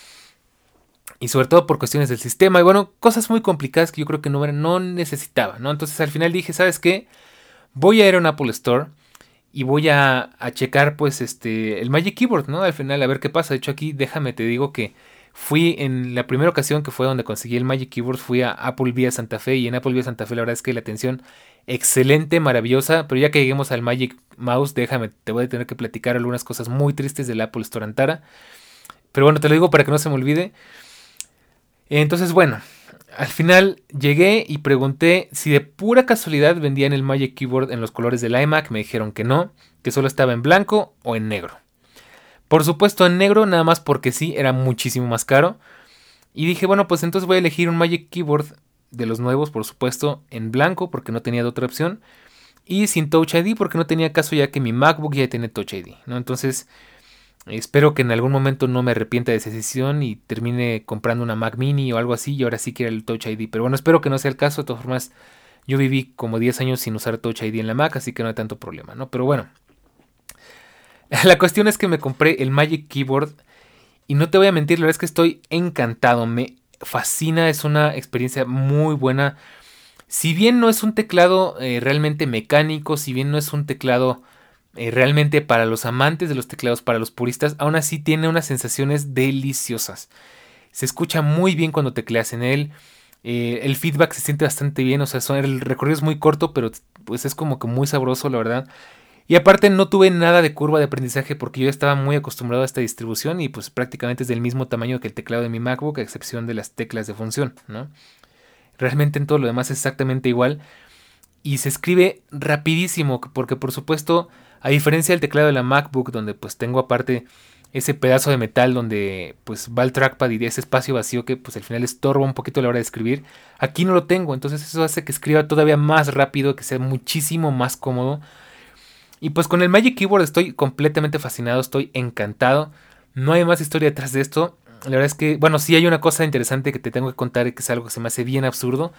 y sobre todo por cuestiones del sistema y bueno, cosas muy complicadas que yo creo que no, no necesitaba, ¿no? Entonces al final dije, ¿sabes qué? Voy a ir a un Apple Store y voy a, checar pues este el Magic Keyboard, ¿no? Al final a ver qué pasa. De hecho aquí déjame te digo que fui en la primera ocasión que fue donde conseguí el Magic Keyboard fui a Apple Vía Santa Fe y en Apple Vía Santa Fe la verdad es que la atención excelente, maravillosa, pero ya que lleguemos al Magic Mouse, déjame, te voy a tener que platicar algunas cosas muy tristes del Apple Store Antara. Pero bueno, te lo digo para que no se me olvide. Entonces, bueno, al final llegué y pregunté si de pura casualidad vendían el Magic Keyboard en los colores del iMac. Me dijeron que no, que solo estaba en blanco o en negro. Por supuesto en negro, nada más porque sí, era muchísimo más caro. Y dije, bueno, pues entonces voy a elegir un Magic Keyboard de los nuevos, por supuesto, en blanco porque no tenía de otra opción. Y sin Touch ID porque no tenía caso ya que mi MacBook ya tiene Touch ID. ¿no? Entonces Espero que en algún momento no me arrepienta de esa decisión y termine comprando una Mac Mini o algo así y ahora sí quiera el Touch ID. Pero bueno, espero que no sea el caso. De todas formas, yo viví como 10 años sin usar Touch ID en la Mac, así que no hay tanto problema, ¿no? Pero bueno. La cuestión es que me compré el Magic Keyboard y no te voy a mentir, la verdad es que estoy encantado. Me fascina, es una experiencia muy buena. Si bien no es un teclado eh, realmente mecánico, si bien no es un teclado eh, realmente para los amantes de los teclados, para los puristas, aún así tiene unas sensaciones deliciosas. Se escucha muy bien cuando tecleas en él. Eh, el feedback se siente bastante bien, o sea, el recorrido es muy corto, pero pues es como que muy sabroso, la verdad. Y aparte no tuve nada de curva de aprendizaje porque yo estaba muy acostumbrado a esta distribución y pues prácticamente es del mismo tamaño que el teclado de mi MacBook, a excepción de las teclas de función, ¿no? Realmente en todo lo demás es exactamente igual. Y se escribe rapidísimo, porque por supuesto, a diferencia del teclado de la MacBook, donde pues tengo aparte ese pedazo de metal donde pues va el trackpad y ese espacio vacío que pues al final estorba un poquito a la hora de escribir. Aquí no lo tengo, entonces eso hace que escriba todavía más rápido, que sea muchísimo más cómodo. Y pues con el Magic Keyboard estoy completamente fascinado, estoy encantado. No hay más historia detrás de esto. La verdad es que, bueno, sí hay una cosa interesante que te tengo que contar que es algo que se me hace bien absurdo.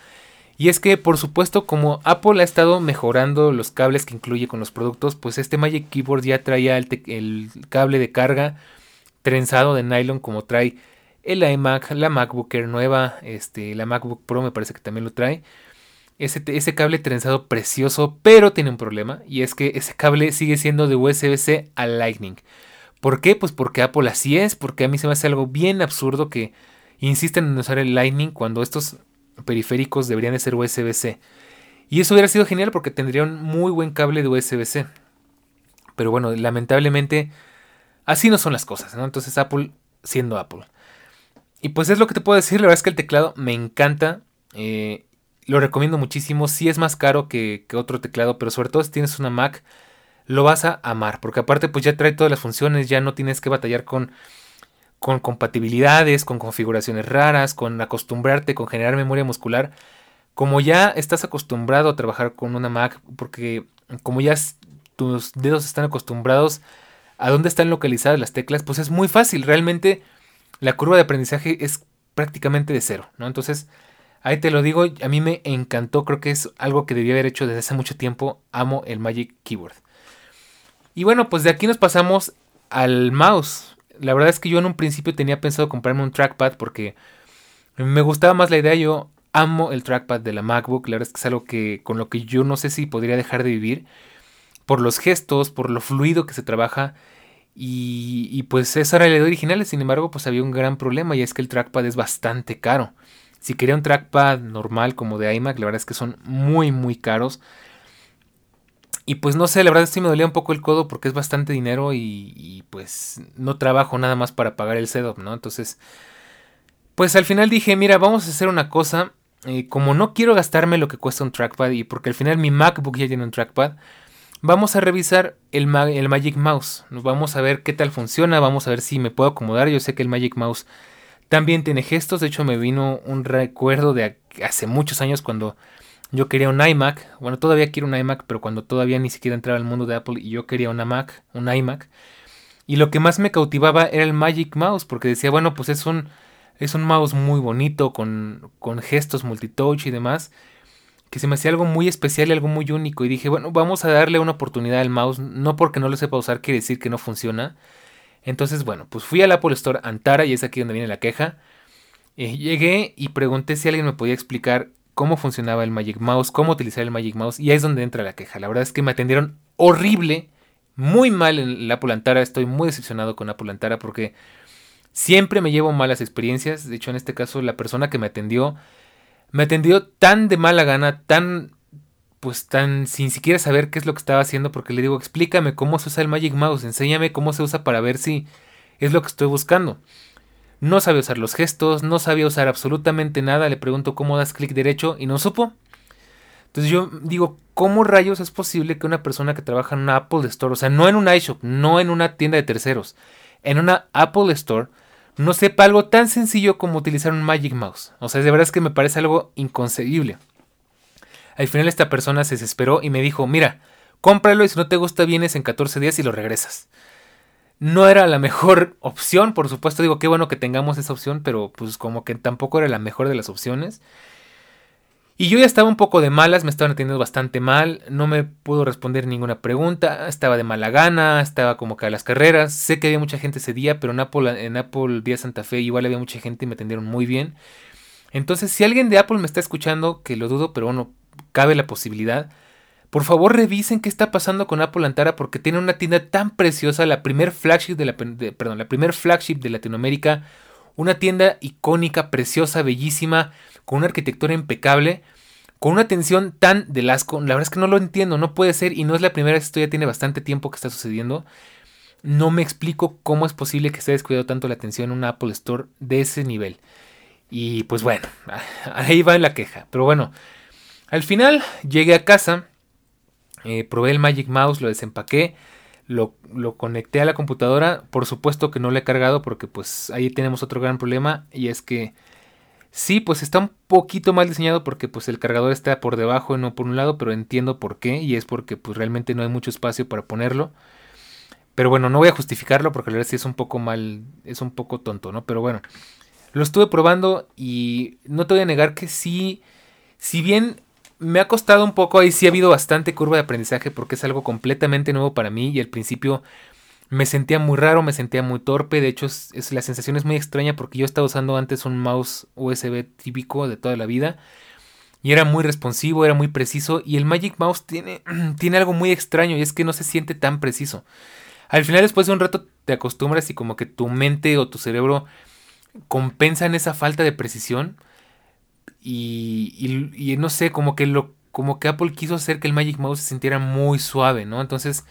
Y es que, por supuesto, como Apple ha estado mejorando los cables que incluye con los productos, pues este Magic Keyboard ya traía el, cable de carga trenzado de nylon como trae el iMac, la MacBook Air nueva, este, la MacBook Pro me parece que también lo trae. Ese, ese, cable trenzado precioso, pero tiene un problema, y es que ese cable sigue siendo de USB-C a Lightning. ¿Por qué? Pues porque Apple así es, porque a mí se me hace algo bien absurdo que insisten en usar el Lightning cuando estos periféricos deberían de ser USB-C. Y eso hubiera sido genial porque tendría un muy buen cable de USB-C. Pero bueno, lamentablemente así no son las cosas, ¿no? Entonces Apple siendo Apple. Y pues es lo que te puedo decir, la verdad es que el teclado me encanta. Eh, lo recomiendo muchísimo. Sí es más caro que, que, otro teclado, pero sobre todo si tienes una Mac, lo vas a amar. Porque aparte pues ya trae todas las funciones, ya no tienes que batallar con con compatibilidades, con configuraciones raras, con acostumbrarte, con generar memoria muscular. Como ya estás acostumbrado a trabajar con una Mac, porque como ya tus dedos están acostumbrados a dónde están localizadas las teclas, pues es muy fácil. Realmente la curva de aprendizaje es prácticamente de cero, ¿no? Entonces, ahí te lo digo, a mí me encantó, creo que es algo que debía haber hecho desde hace mucho tiempo. Amo el Magic Keyboard. Y bueno, pues de aquí nos pasamos al mouse la verdad es que yo en un principio tenía pensado comprarme un trackpad porque me gustaba más la idea. Yo amo el trackpad de la MacBook. La verdad es que es algo que con lo que yo no sé si podría dejar de vivir. Por los gestos, por lo fluido que se trabaja. Y, pues esa era la idea original. Sin embargo, pues había un gran problema y es que el trackpad es bastante caro. Si quería un trackpad normal como de iMac, la verdad es que son muy muy caros. Y pues no sé, la verdad sí me dolía un poco el codo porque es bastante dinero y, pues no trabajo nada más para pagar el setup, ¿no? Entonces, pues al final dije, mira, vamos a hacer una cosa. Eh, como no quiero gastarme lo que cuesta un trackpad y porque al final mi MacBook ya tiene un trackpad, vamos a revisar el, el Magic Mouse. Vamos a ver qué tal funciona, vamos a ver si me puedo acomodar. Yo sé que el Magic Mouse también tiene gestos, de hecho me vino un recuerdo de hace muchos años cuando yo quería un iMac, bueno, todavía quiero un iMac, pero cuando todavía ni siquiera entraba al mundo de Apple y yo quería una Mac, un iMac. Y lo que más me cautivaba era el Magic Mouse, porque decía, bueno, pues es un, es un mouse muy bonito, con, con gestos multitouch y demás, que se me hacía algo muy especial y algo muy único. Y dije, bueno, vamos a darle una oportunidad al mouse, no porque no lo sepa usar quiere decir que no funciona. Entonces, bueno, pues fui al Apple Store Antara, y es aquí donde viene la queja. Eh, llegué y pregunté si alguien me podía explicar cómo funcionaba el Magic Mouse, cómo utilizar el Magic Mouse, y ahí es donde entra la queja. La verdad es que me atendieron horrible, muy mal en la Apple Estoy muy decepcionado con Apple Antara porque siempre me llevo malas experiencias. De hecho, en este caso, la persona que me atendió me atendió tan de mala gana, tan pues tan sin siquiera saber qué es lo que estaba haciendo porque le digo, explícame cómo se usa el Magic Mouse, enséñame cómo se usa para ver si es lo que estoy buscando. No sabía usar los gestos, no sabía usar absolutamente nada. Le pregunto cómo das clic derecho y no supo. Entonces yo digo, ¿cómo rayos es posible que una persona que trabaja en una Apple Store, o sea, no en un iShop, no en una tienda de terceros, en una Apple Store, no sepa algo tan sencillo como utilizar un Magic Mouse? O sea, de verdad es que me parece algo inconcebible. Al final esta persona se desesperó y me dijo, mira, cómpralo y si no te gusta vienes en 14 días y lo regresas no era la mejor opción, por supuesto digo qué bueno que tengamos esa opción, pero pues como que tampoco era la mejor de las opciones. Y yo ya estaba un poco de malas, me estaban atendiendo bastante mal, no me pudo responder ninguna pregunta, estaba de mala gana, estaba como que a las carreras, sé que había mucha gente ese día, pero en Apple, en Apple Día Santa Fe igual había mucha gente y me atendieron muy bien. Entonces, si alguien de Apple me está escuchando, que lo dudo, pero bueno, cabe la posibilidad, por favor revisen qué está pasando con Apple Antara porque tiene una tienda tan preciosa, la primer flagship de la, perdón, la primer flagship de Latinoamérica, Una tienda icónica, preciosa, bellísima, con una arquitectura impecable, con una atención tan del asco. La verdad es que no lo entiendo, no puede ser y no es la primera vez, esto ya tiene bastante tiempo que está sucediendo. No me explico cómo es posible que esté descuidado tanto la atención en un Apple Store de ese nivel. Y pues bueno, ahí va la queja. Pero bueno, al final llegué a casa, eh, probé el Magic Mouse, lo desempaqué, lo, conecté a la computadora. Por supuesto que no lo he cargado porque pues ahí tenemos otro gran problema y es que sí, pues está un poquito mal diseñado porque pues el cargador está por debajo y no por un lado, pero entiendo por qué y es porque pues realmente no hay mucho espacio para ponerlo. Pero bueno, no voy a justificarlo porque la verdad sí es un poco mal, es un poco tonto, ¿no? Pero bueno, lo estuve probando y no te voy a negar que sí, si bien me ha costado un poco, ahí sí ha habido bastante curva de aprendizaje porque es algo completamente nuevo para mí y al principio me sentía muy raro, me sentía muy torpe, de hecho es, la sensación es muy extraña porque yo estaba usando antes un mouse USB típico de toda la vida y era muy responsivo, era muy preciso y el Magic Mouse tiene, tiene algo muy extraño y es que no se siente tan preciso. Al final después de un rato te acostumbras y como que tu mente o tu cerebro compensan esa falta de precisión y, y, no sé, como que lo como que Apple quiso hacer que el Magic Mouse se sintiera muy suave, ¿no? Entonces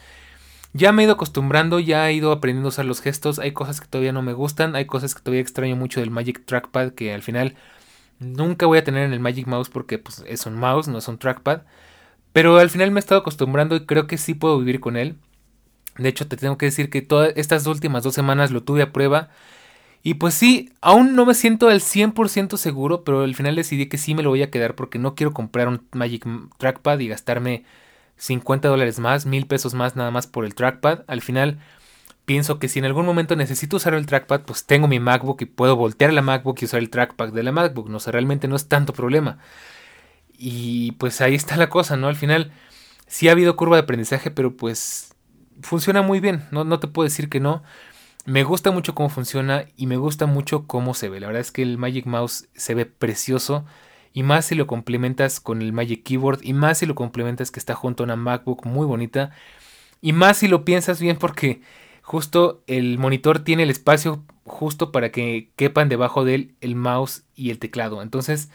ya me he ido acostumbrando, ya he ido aprendiendo a usar los gestos, hay cosas que todavía no me gustan, hay cosas que todavía extraño mucho del Magic Trackpad que al final nunca voy a tener en el Magic Mouse porque pues, es un mouse, no es un trackpad, pero al final me he estado acostumbrando y creo que sí puedo vivir con él. De hecho, te tengo que decir que todas estas últimas dos semanas lo tuve a prueba. Y pues sí, aún no me siento al 100% seguro, pero al final decidí que sí me lo voy a quedar porque no quiero comprar un Magic Trackpad y gastarme 50 dólares más, mil pesos más nada más por el trackpad. Al final pienso que si en algún momento necesito usar el trackpad, pues tengo mi MacBook y puedo voltear la MacBook y usar el trackpad de la MacBook. No sé, realmente no es tanto problema. Y pues ahí está la cosa, ¿no? Al final sí ha habido curva de aprendizaje, pero pues funciona muy bien, no, no te puedo decir que no. Me gusta mucho cómo funciona y me gusta mucho cómo se ve. La verdad es que el Magic Mouse se ve precioso. Y más si lo complementas con el Magic Keyboard. Y más si lo complementas que está junto a una MacBook muy bonita. Y más si lo piensas bien porque justo el monitor tiene el espacio justo para que quepan debajo de él el mouse y el teclado. Entonces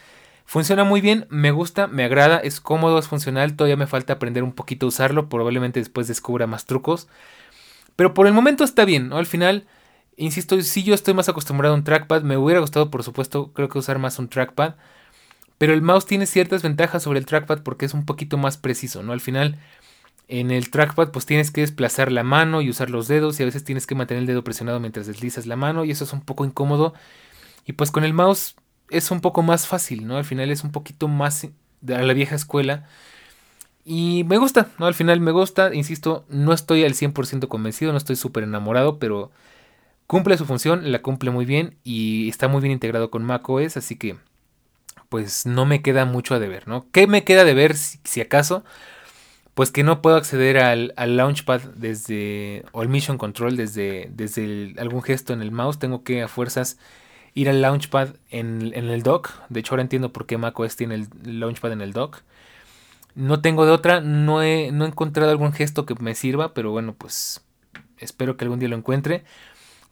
Funciona muy bien, me gusta, me agrada, es cómodo, es funcional, todavía me falta aprender un poquito a usarlo, probablemente después descubra más trucos. Pero por el momento está bien, ¿no? Al final, insisto, si yo estoy más acostumbrado a un trackpad, me hubiera gustado, por supuesto, creo que usar más un trackpad. Pero el mouse tiene ciertas ventajas sobre el trackpad porque es un poquito más preciso, ¿no? Al final, en el trackpad, pues tienes que desplazar la mano y usar los dedos, y a veces tienes que mantener el dedo presionado mientras deslizas la mano, y eso es un poco incómodo. Y pues con el mouse es un poco más fácil, ¿no? Al final es un poquito más de la vieja escuela. Y me gusta, ¿no? Al final me gusta, insisto, no estoy al 100% convencido, no estoy súper enamorado, pero cumple su función, la cumple muy bien y está muy bien integrado con macOS, así que pues no me queda mucho a deber, ¿no? ¿Qué me queda de ver si, acaso? Pues que no puedo acceder al, Launchpad desde, o al Mission Control desde, desde algún gesto en el mouse, tengo que a fuerzas ir al Launchpad en, el dock. De hecho, ahora entiendo por qué macOS tiene el Launchpad en el dock. No tengo de otra, no he, no encontrado algún gesto que me sirva, pero bueno, pues espero que algún día lo encuentre.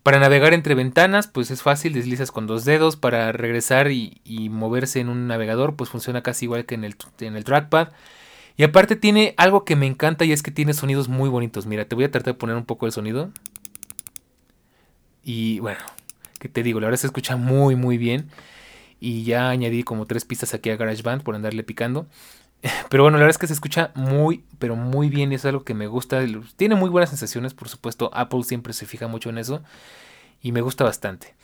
Para navegar entre ventanas, pues es fácil, deslizas con dos dedos. Para regresar y, moverse en un navegador, pues funciona casi igual que en el, en el trackpad. Y aparte tiene algo que me encanta y es que tiene sonidos muy bonitos. Mira, te voy a tratar de poner un poco el sonido. Y bueno, que te digo, la verdad se escucha muy muy bien. Y ya añadí como tres pistas aquí a GarageBand por andarle picando. Pero bueno, la verdad es que se escucha muy, pero muy bien. Es algo que me gusta. Tiene muy buenas sensaciones, por supuesto. Apple siempre se fija mucho en eso. Y me gusta bastante.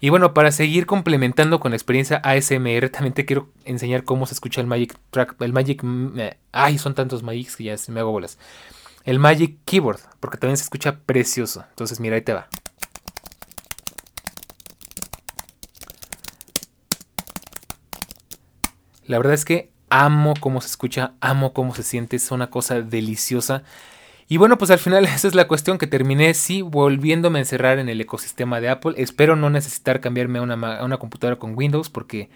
Y bueno, para seguir complementando con la experiencia ASMR, también te quiero enseñar cómo se escucha el Magic Track. El Magic. Ay, son tantos Magics que ya me hago bolas. El Magic Keyboard, porque también se escucha precioso. Entonces, mira, ahí te va. La verdad es que amo cómo se escucha, amo cómo se siente, es una cosa deliciosa. Y bueno, pues al final esa es la cuestión que terminé, sí, volviéndome a encerrar en el ecosistema de Apple. Espero no necesitar cambiarme a una, computadora con Windows porque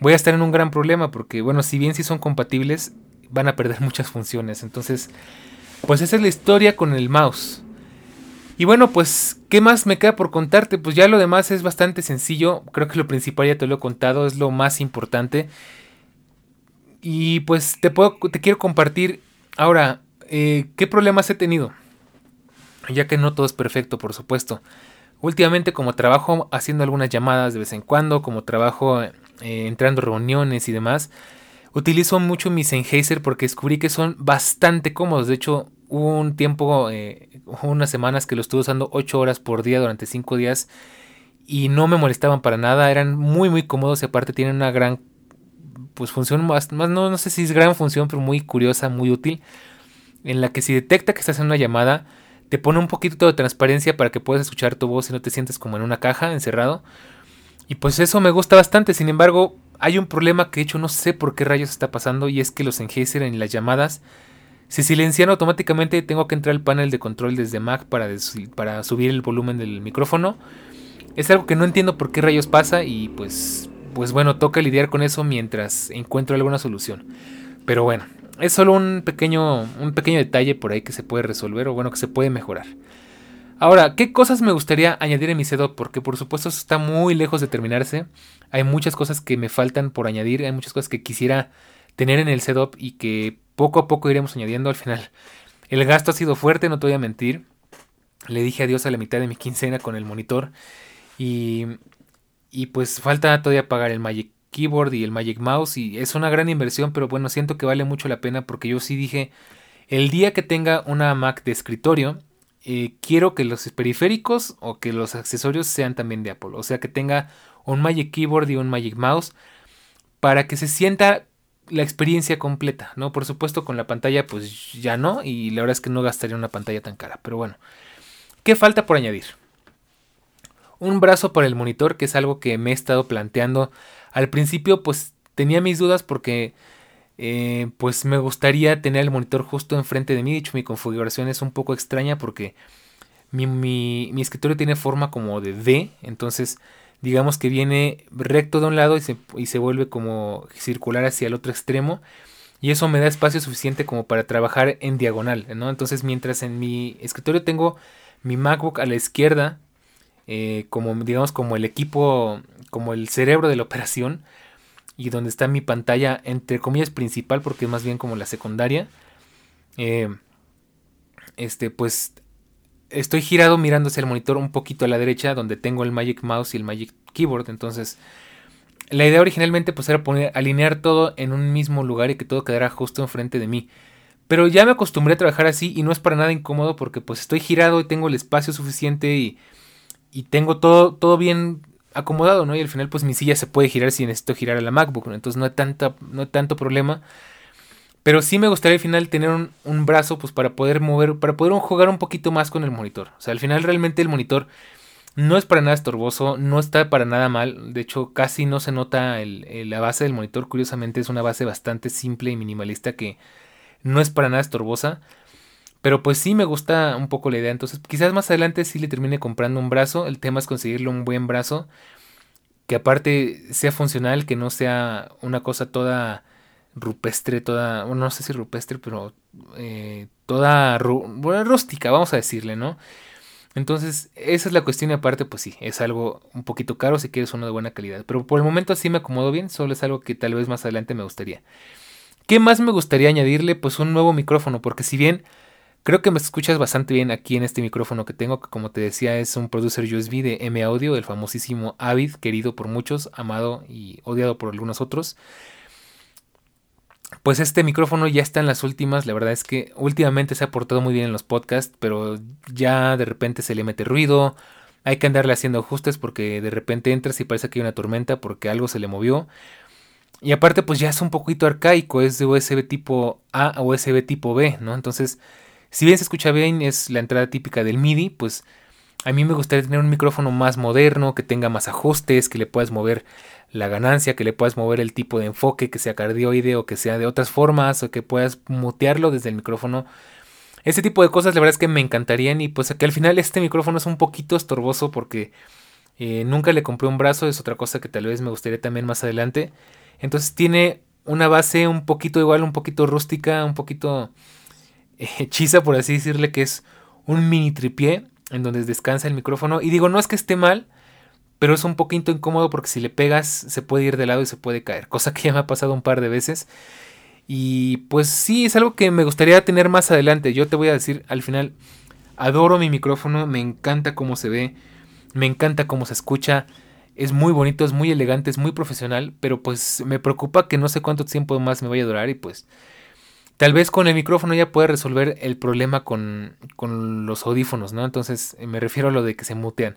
voy a estar en un gran problema porque, bueno, si bien sí son compatibles, van a perder muchas funciones. Entonces, pues esa es la historia con el mouse. Y bueno, pues, ¿qué más me queda por contarte? Pues ya lo demás es bastante sencillo. Creo que lo principal ya te lo he contado, es lo más importante. Y pues te, puedo, te quiero compartir ahora eh, qué problemas he tenido. Ya que no todo es perfecto, por supuesto. Últimamente como trabajo haciendo algunas llamadas de vez en cuando, como trabajo eh, entrando a reuniones y demás, utilizo mucho mis Sennheiser porque descubrí que son bastante cómodos. De hecho, hubo un tiempo, eh, unas semanas que lo estuve usando 8 horas por día durante 5 días y no me molestaban para nada. Eran muy muy cómodos y aparte tienen una gran pues función más, más no, no sé si es gran función, pero muy curiosa, muy útil. En la que si detecta que estás en una llamada, te pone un poquito de transparencia para que puedas escuchar tu voz y no te sientes como en una caja encerrado. Y pues eso me gusta bastante. Sin embargo, hay un problema que de hecho no sé por qué rayos está pasando y es que los Sennheiser en las llamadas se silencian automáticamente. Tengo que entrar al panel de control desde Mac para, para subir el volumen del micrófono. Es algo que no entiendo por qué rayos pasa y pues, pues bueno, toca lidiar con eso mientras encuentro alguna solución. Pero bueno, es solo un pequeño, un pequeño detalle por ahí que se puede resolver o bueno, que se puede mejorar. Ahora, ¿qué cosas me gustaría añadir en mi setup? Porque por supuesto está muy lejos de terminarse. Hay muchas cosas que me faltan por añadir, hay muchas cosas que quisiera tener en el setup y que poco a poco iremos añadiendo al final. El gasto ha sido fuerte, no te voy a mentir. Le dije adiós a la mitad de mi quincena con el monitor y, y pues falta todavía pagar el Magic Keyboard y el Magic Mouse y es una gran inversión, pero bueno, siento que vale mucho la pena porque yo sí dije, el día que tenga una Mac de escritorio, eh, quiero que los periféricos o que los accesorios sean también de Apple, o sea que tenga un Magic Keyboard y un Magic Mouse para que se sienta la experiencia completa, ¿no? Por supuesto con la pantalla pues ya no y la verdad es que no gastaría una pantalla tan cara, pero bueno. ¿Qué falta por añadir? Un brazo para el monitor, que es algo que me he estado planteando al principio pues tenía mis dudas porque eh, pues me gustaría tener el monitor justo enfrente de mí. De hecho mi configuración es un poco extraña porque mi, mi, escritorio tiene forma como de D. Entonces digamos que viene recto de un lado y se, y se vuelve como circular hacia el otro extremo. Y eso me da espacio suficiente como para trabajar en diagonal, ¿no? Entonces mientras en mi escritorio tengo mi MacBook a la izquierda, eh, como digamos como el equipo como el cerebro de la operación y donde está mi pantalla entre comillas principal porque es más bien como la secundaria eh, este pues estoy girado mirando hacia el monitor un poquito a la derecha donde tengo el Magic Mouse y el Magic Keyboard. Entonces la idea originalmente pues era poner alinear todo en un mismo lugar y que todo quedara justo enfrente de mí. Pero ya me acostumbré a trabajar así y no es para nada incómodo porque pues estoy girado y tengo el espacio suficiente y, y tengo todo, todo bien acomodado, ¿no? Y al final, pues mi silla se puede girar si necesito girar a la MacBook, ¿no? Entonces no hay, tanta, no tanto problema. Pero sí me gustaría al final tener un, brazo, pues para poder mover, para poder jugar un poquito más con el monitor. O sea, al final realmente el monitor no es para nada estorboso, no está para nada mal. De hecho, casi no se nota la base del monitor. Curiosamente, es una base bastante simple y minimalista que no es para nada estorbosa. Pero pues sí me gusta un poco la idea. Entonces quizás más adelante sí le termine comprando un brazo. El tema es conseguirle un buen brazo. Que aparte sea funcional, que no sea una cosa toda rupestre, toda, bueno, no sé si rupestre, pero eh, toda rústica, vamos a decirle, ¿no? Entonces, esa es la cuestión y aparte, pues sí, es algo un poquito caro si quieres uno de buena calidad. Pero por el momento sí me acomodo bien, solo es algo que tal vez más adelante me gustaría. ¿Qué más me gustaría añadirle? Pues un nuevo micrófono, porque si bien Creo que me escuchas bastante bien aquí en este micrófono que tengo, que como te decía es un producer USB de M Audio, el famosísimo Avid, querido por muchos, amado y odiado por algunos otros. Pues este micrófono ya está en las últimas, la verdad es que últimamente se ha portado muy bien en los podcasts, pero ya de repente se le mete ruido, hay que andarle haciendo ajustes porque de repente entras y parece que hay una tormenta porque algo se le movió. Y aparte pues ya es un poquito arcaico, es de USB tipo A a USB tipo B, ¿no? Entonces si bien se escucha bien, es la entrada típica del MIDI, pues a mí me gustaría tener un micrófono más moderno, que tenga más ajustes, que le puedas mover la ganancia, que le puedas mover el tipo de enfoque, que sea cardioide o que sea de otras formas, o que puedas mutearlo desde el micrófono. Ese tipo de cosas la verdad es que me encantarían y pues que al final este micrófono es un poquito estorboso porque eh, nunca le compré un brazo, es otra cosa que tal vez me gustaría también más adelante. Entonces tiene una base un poquito igual, un poquito rústica, un poquito hechiza, por así decirle, que es un mini tripié en donde descansa el micrófono. Y digo, no es que esté mal, pero es un poquito incómodo porque si le pegas se puede ir de lado y se puede caer, cosa que ya me ha pasado un par de veces. Y pues sí, es algo que me gustaría tener más adelante. Yo te voy a decir, al final, adoro mi micrófono, me encanta cómo se ve, me encanta cómo se escucha. Es muy bonito, es muy elegante, es muy profesional, pero pues me preocupa que no sé cuánto tiempo más me vaya a durar y pues tal vez con el micrófono ya pueda resolver el problema con, con los audífonos, ¿no? Entonces me refiero a lo de que se mutean.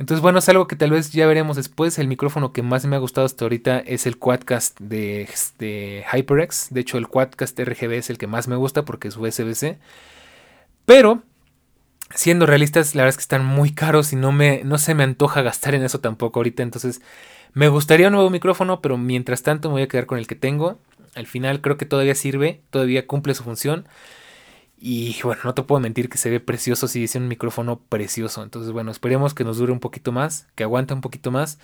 Entonces, bueno, es algo que tal vez ya veremos después. El micrófono que más me ha gustado hasta ahorita es el Quadcast de, de HyperX. De hecho, el Quadcast RGB es el que más me gusta porque es USB-C. Pero, siendo realistas, la verdad es que están muy caros y no, me, no se me antoja gastar en eso tampoco ahorita. Entonces, me gustaría un nuevo micrófono, pero mientras tanto me voy a quedar con el que tengo. Al final creo que todavía sirve, todavía cumple su función. Y bueno, no te puedo mentir que se ve precioso si dice un micrófono precioso. Entonces, bueno, esperemos que nos dure un poquito más, que aguante un poquito más.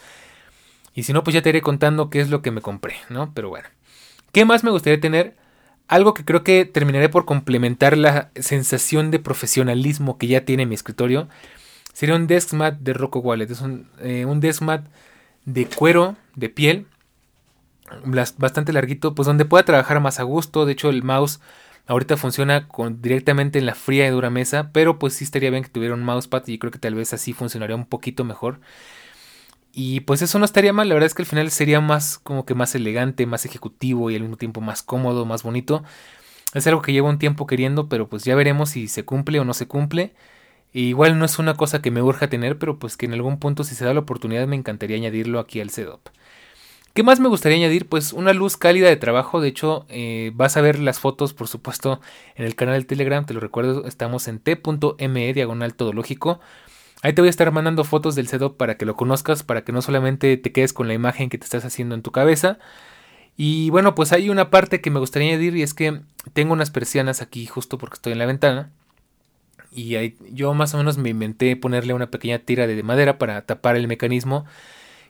Y si no, pues ya te iré contando qué es lo que me compré, ¿no? Pero bueno. ¿Qué más me gustaría tener? Algo que creo que terminaré por complementar la sensación de profesionalismo que ya tiene mi escritorio. Sería un desk mat de Rocco Wallet. Es un, eh, un desk mat de cuero, de piel. Bastante larguito, pues donde pueda trabajar más a gusto. De hecho, el mouse Ahorita funciona con, directamente en la fría y dura mesa, pero pues sí estaría bien que tuviera un mousepad y creo que tal vez así funcionaría un poquito mejor. Y pues eso no estaría mal, la verdad es que al final sería más como que más elegante, más ejecutivo y al mismo tiempo más cómodo, más bonito. Es algo que llevo un tiempo queriendo, pero pues ya veremos si se cumple o no se cumple. igual no es una cosa que me urja tener, pero pues que en algún punto si se da la oportunidad me encantaría añadirlo aquí al setup. ¿Qué más me gustaría añadir? Pues una luz cálida de trabajo. De hecho, eh, vas a ver las fotos, por supuesto, en el canal del Telegram. Te lo recuerdo, estamos en t.me diagonal todológico. Ahí te voy a estar mandando fotos del setup para que lo conozcas, para que no solamente te quedes con la imagen que te estás haciendo en tu cabeza. Y bueno, pues hay una parte que me gustaría añadir y es que tengo unas persianas aquí justo porque estoy en la ventana. Y ahí, yo más o menos me inventé ponerle una pequeña tira de madera para tapar el mecanismo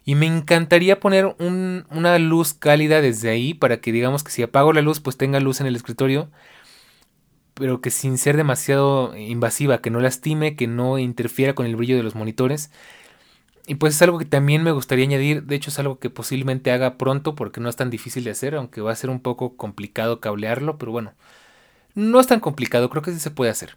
y me encantaría poner una luz cálida desde ahí para que digamos que si apago la luz pues tenga luz en el escritorio. Pero que sin ser demasiado invasiva, que no lastime, que no interfiera con el brillo de los monitores. Y pues es algo que también me gustaría añadir. De hecho es algo que posiblemente haga pronto porque no es tan difícil de hacer. Aunque va a ser un poco complicado cablearlo. Pero bueno, no es tan complicado. Creo que sí se puede hacer.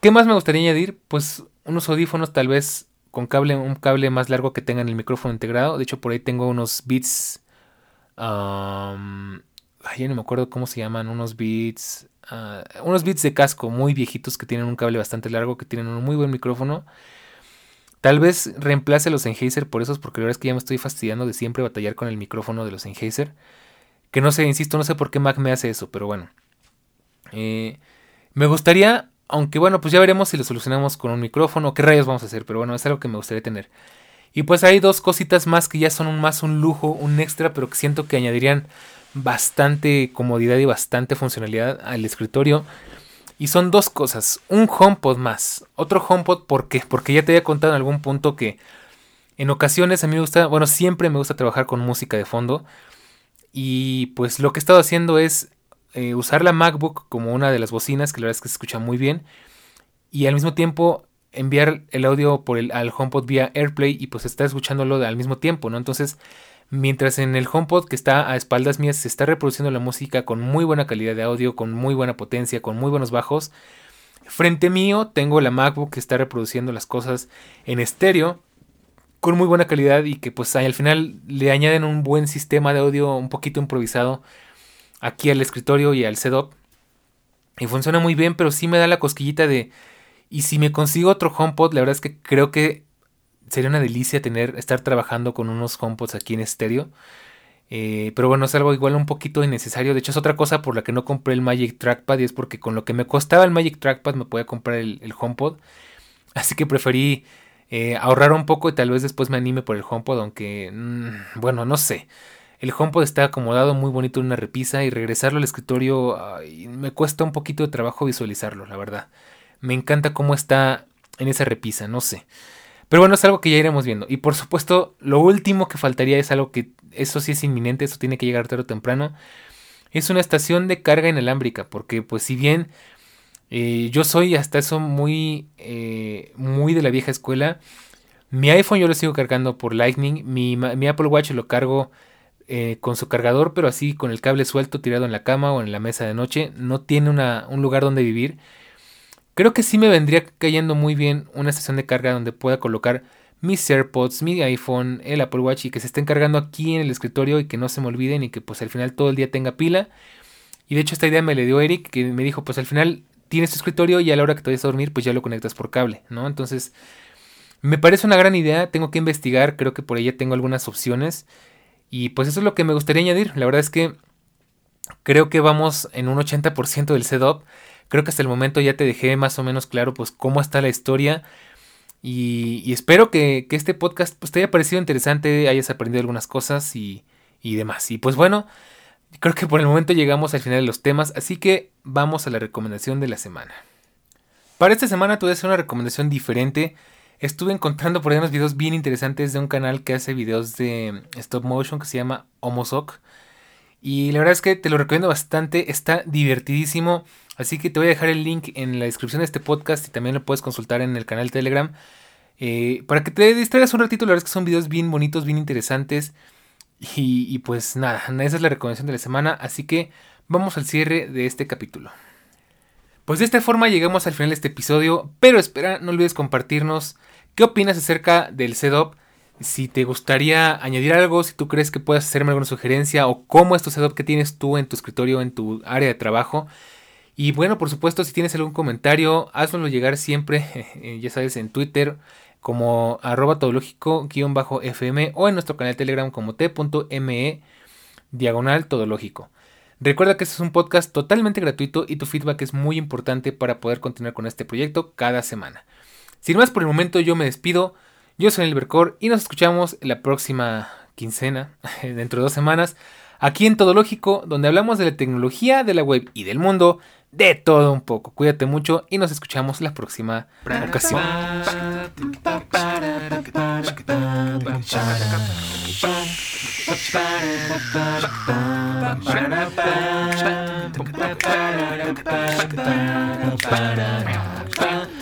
¿Qué más me gustaría añadir? Pues unos audífonos tal vez con cable, un cable más largo que tengan el micrófono integrado. De hecho, por ahí tengo unos Beats. ya no me acuerdo cómo se llaman. Unos Beats. Ah, unos Beats de casco muy viejitos que tienen un cable bastante largo, que tienen un muy buen micrófono. Tal vez reemplace los Sennheiser por esos, porque la verdad es que ya me estoy fastidiando de siempre batallar con el micrófono de los Sennheiser. Que no sé, insisto, no sé por qué Mac me hace eso, pero bueno. Eh, me gustaría aunque bueno, pues ya veremos si lo solucionamos con un micrófono, qué rayos vamos a hacer, pero bueno, es algo que me gustaría tener. Y pues hay dos cositas más que ya son más un lujo, un extra, pero que siento que añadirían bastante comodidad y bastante funcionalidad al escritorio. Y son dos cosas, un HomePod más. Otro HomePod, ¿por qué? Porque ya te había contado en algún punto que en ocasiones a mí me gusta, bueno, siempre me gusta trabajar con música de fondo. Y pues lo que he estado haciendo es eh, usar la MacBook como una de las bocinas, que la verdad es que se escucha muy bien, y al mismo tiempo enviar el audio por el, al HomePod vía AirPlay y pues estar escuchándolo al mismo tiempo, ¿no? Entonces, mientras en el HomePod que está a espaldas mías se está reproduciendo la música con muy buena calidad de audio, con muy buena potencia, con muy buenos bajos, frente mío tengo la MacBook que está reproduciendo las cosas en estéreo con muy buena calidad y que pues al final le añaden un buen sistema de audio un poquito improvisado aquí al escritorio y al setup. Y funciona muy bien, pero sí me da la cosquillita de... Y si me consigo otro HomePod, la verdad es que creo que sería una delicia tener, estar trabajando con unos HomePods aquí en estéreo. Eh, pero bueno, es algo igual un poquito innecesario. De hecho, es otra cosa por la que no compré el Magic Trackpad. Y es porque con lo que me costaba el Magic Trackpad me podía comprar el, HomePod. Así que preferí eh, ahorrar un poco y tal vez después me anime por el HomePod. Aunque, mm, bueno, no sé. El HomePod está acomodado muy bonito en una repisa y regresarlo al escritorio me cuesta un poquito de trabajo visualizarlo, la verdad. Me encanta cómo está en esa repisa, no sé. Pero bueno, es algo que ya iremos viendo. Y por supuesto, lo último que faltaría es algo que eso sí es inminente, eso tiene que llegar tarde o temprano. Es una estación de carga inalámbrica, porque pues si bien Eh, yo soy hasta eso muy, eh, muy de la vieja escuela. Mi iPhone yo lo sigo cargando por Lightning. Mi, mi Apple Watch lo cargo eh, con su cargador, pero así con el cable suelto tirado en la cama o en la mesa de noche. No tiene un lugar donde vivir. Creo que sí me vendría cayendo muy bien una estación de carga donde pueda colocar mis AirPods, mi iPhone, el Apple Watch y que se estén cargando aquí en el escritorio y que no se me olviden y que pues al final todo el día tenga pila. Y de hecho esta idea me le dio Eric que me dijo pues al final tienes tu escritorio y a la hora que te vayas a dormir pues ya lo conectas por cable, ¿no? Entonces me parece una gran idea, tengo que investigar, creo que por ella tengo algunas opciones y pues eso es lo que me gustaría añadir. La verdad es que creo que vamos en un 80% del setup. Creo que hasta el momento ya te dejé más o menos claro pues cómo está la historia. Y, espero que, este podcast pues, te haya parecido interesante, hayas aprendido algunas cosas y, demás. Y pues bueno, creo que por el momento llegamos al final de los temas, así que vamos a la recomendación de la semana. Para esta semana te voy hacer una recomendación diferente. Estuve encontrando por ahí unos videos bien interesantes de un canal que hace videos de stop motion que se llama Homosoc. Y la verdad es que te lo recomiendo bastante, está divertidísimo. Así que te voy a dejar el link en la descripción de este podcast y también lo puedes consultar en el canal Telegram. Eh, para que te distraigas un ratito, la verdad es que son videos bien bonitos, bien interesantes. Y, pues nada, esa es la recomendación de la semana. Así que vamos al cierre de este capítulo. Pues de esta forma llegamos al final de este episodio. Pero espera, no olvides compartirnos qué opinas acerca del setup. Si te gustaría añadir algo, si tú crees que puedes hacerme alguna sugerencia o cómo es tu setup que tienes tú en tu escritorio, en tu área de trabajo. Y bueno, por supuesto, si tienes algún comentario, hazlo llegar siempre, eh, ya sabes, en Twitter como arroba todológico-fm o en nuestro canal de Telegram como t.me diagonal todológico. Recuerda que este es un podcast totalmente gratuito y tu feedback es muy importante para poder continuar con este proyecto cada semana. Sin más por el momento yo me despido, yo soy el Bercor y nos escuchamos la próxima quincena, dentro de dos semanas, aquí en Todológico, donde hablamos de la tecnología, de la web y del mundo de todo un poco. Cuídate mucho y nos escuchamos la próxima ocasión.